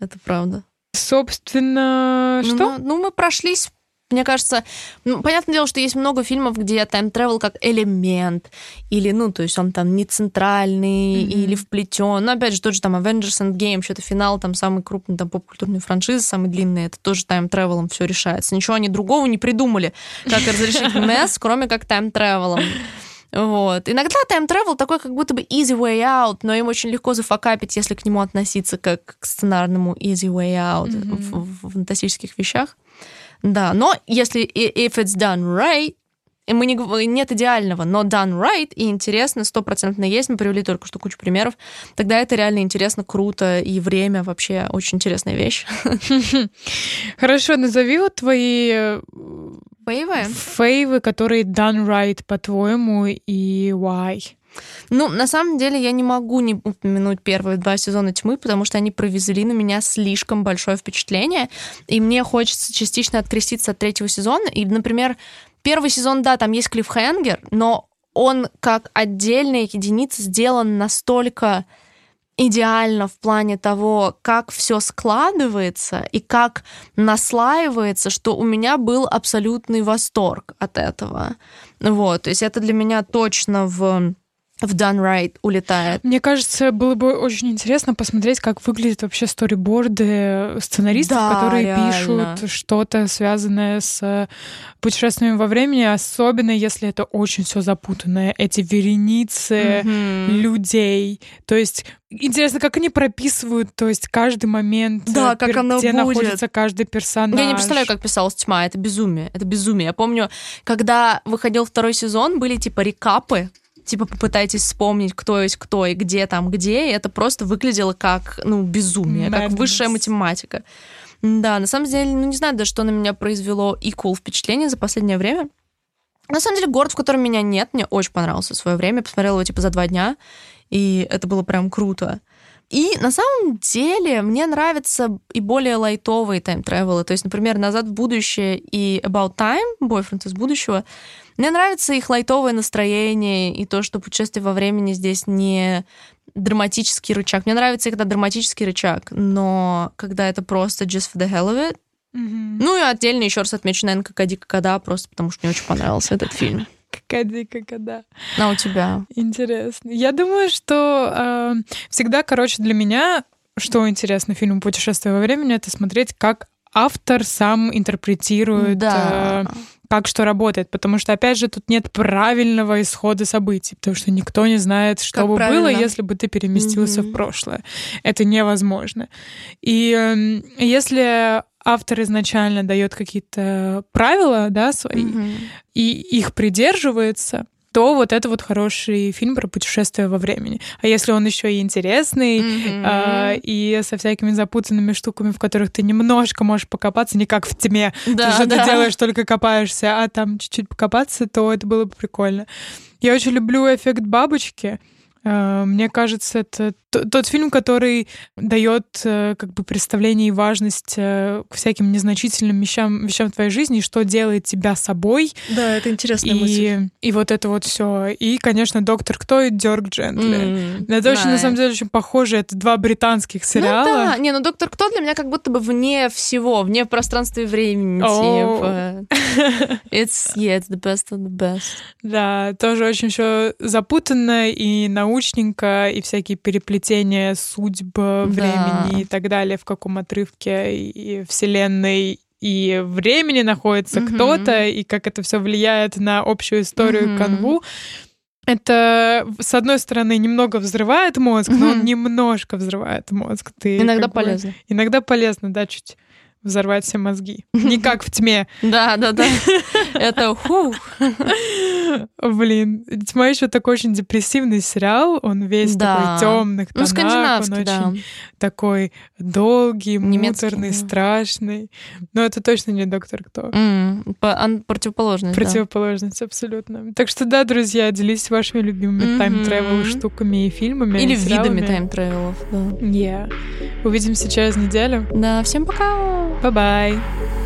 Это правда. Собственно, Ну, что? мы- Ну, мы прошлись мне кажется, ну, понятное дело, что есть много фильмов, где тайм-тревел как элемент, или, ну, то есть он там не центральный, Мгм. или вплетен. Но, опять же, тот же там Avengers Endgame, что-то финал, там самый крупный там поп-культурный франшизы, самый длинный, это тоже тайм-тревелом все решается. Ничего они другого не придумали, как разрешить месс, кроме как тайм-тревелом. Вот. Иногда тайм-тревел такой как будто бы easy way out, но им очень легко зафакапить, если к нему относиться как к сценарному easy way out в, в- в фантастических вещах. Да, но если if it's done right, и мы не, нет идеального, но done right и интересно, стопроцентно есть, мы привели только что кучу примеров, тогда это реально интересно, круто, и время вообще очень интересная вещь. Хорошо, назови вот твои э, Боевая? фейвы, которые done right, по-твоему, и why? Ну, на самом деле, я не могу не упомянуть первые два сезона «Тьмы», потому что они провезли на меня слишком большое впечатление, и мне хочется частично откреститься от третьего сезона. И, например, первый сезон, да, там есть клиффхенгер, но он как отдельная единица сделан настолько идеально в плане того, как все складывается и как наслаивается, что у меня был абсолютный восторг от этого. Вот, то есть это для меня точно в в Done Right улетает. Мне кажется, было бы очень интересно посмотреть, как выглядят вообще сториборды сценаристов, Да, которые реально. пишут что-то связанное с э, путешествиями во времени, особенно если это очень все запутанное. Эти вереницы Мгм. людей. То есть интересно, как они прописывают, то есть каждый момент, Да, э, как оно где будет. находится каждый персонаж. Я не представляю, как писалась тьма. Это безумие. Это безумие. Я помню, когда выходил второй сезон, были типа рекапы. Типа попытайтесь вспомнить, кто есть кто и где там где. И это просто выглядело как, ну, безумие, как Madness. высшая математика. Да, на самом деле, ну, не знаю даже, что на меня произвело equal впечатление за последнее время. На самом деле, город, в котором меня нет, мне очень понравился в свое время. Я посмотрела его типа за два дня, и это было прям круто. И на самом деле мне нравятся и более лайтовые тайм-тревелы. То есть, например, «Назад в будущее» и «About Time», «Бойфренд из будущего», мне нравится их лайтовое настроение и то, что путешествие во времени здесь не драматический рычаг. Мне нравится, когда драматический рычаг, но когда это просто just for the hell of it. Мгм. Ну и отдельно еще раз отмечу, наверное, «Какади Какада», просто потому что мне очень понравился этот фильм. Какая дикая когда. А у тебя? Интересно. Я думаю, что э, всегда, короче, для меня, что интересно фильму «Путешествие во времени», это смотреть, как автор сам интерпретирует, Да. э, как что работает. Потому что, опять же, тут нет правильного исхода событий, потому что никто не знает, что Как бы правильно. было, если бы ты переместился Мгм. в прошлое. Это невозможно. И эм, если автор изначально дает какие-то правила, да, свои, Мгм. и их придерживается, то вот это вот хороший фильм про путешествие во времени. А если он еще и интересный, Мгм. а, и со всякими запутанными штуками, в которых ты немножко можешь покопаться, не как в тьме, Да, что да. ты делаешь, только копаешься, а там чуть-чуть покопаться, то это было бы прикольно. Я очень люблю эффект бабочки. А, Мне кажется, это тот фильм, который дает э, как бы представление и важность э, к всяким незначительным вещам, вещам в твоей жизни, и что делает тебя собой, Да, это интересная мысль. и, и вот это вот все. И, конечно, доктор Кто и Дёрк Джентли. М, Это очень, на да. самом деле, очень похоже. Это два британских Ну сериала. да, не, ну Доктор Кто для меня как будто бы вне всего, вне пространства и времени. О. типа. It's, yeah, it's the best of the best. Да, тоже очень еще запутанно и научненько, и всякие переплетения судьб, времени и так далее, в каком отрывке и вселенной и времени находится Мгм. кто-то, и как это все влияет на общую историю Мгм. канву. Это, с одной стороны, немного взрывает мозг, но он немножко взрывает мозг. Ты Иногда как бы- полезно. Иногда полезно, да, чуть взорвать все мозги. Не как в тьме. Да, да, да. Это фу. Блин, тьма еще такой очень депрессивный сериал. Он весь такой темных Ну, скандинавский, да. такой долгий, муторный, страшный. Но это точно не доктор кто. Противоположность. Противоположность, абсолютно. Так что да, друзья, делитесь вашими любимыми time travel штуками и фильмами. Или видами time travel ов, да. Yeah. Увидимся через неделю. Да, всем пока! Bye bye.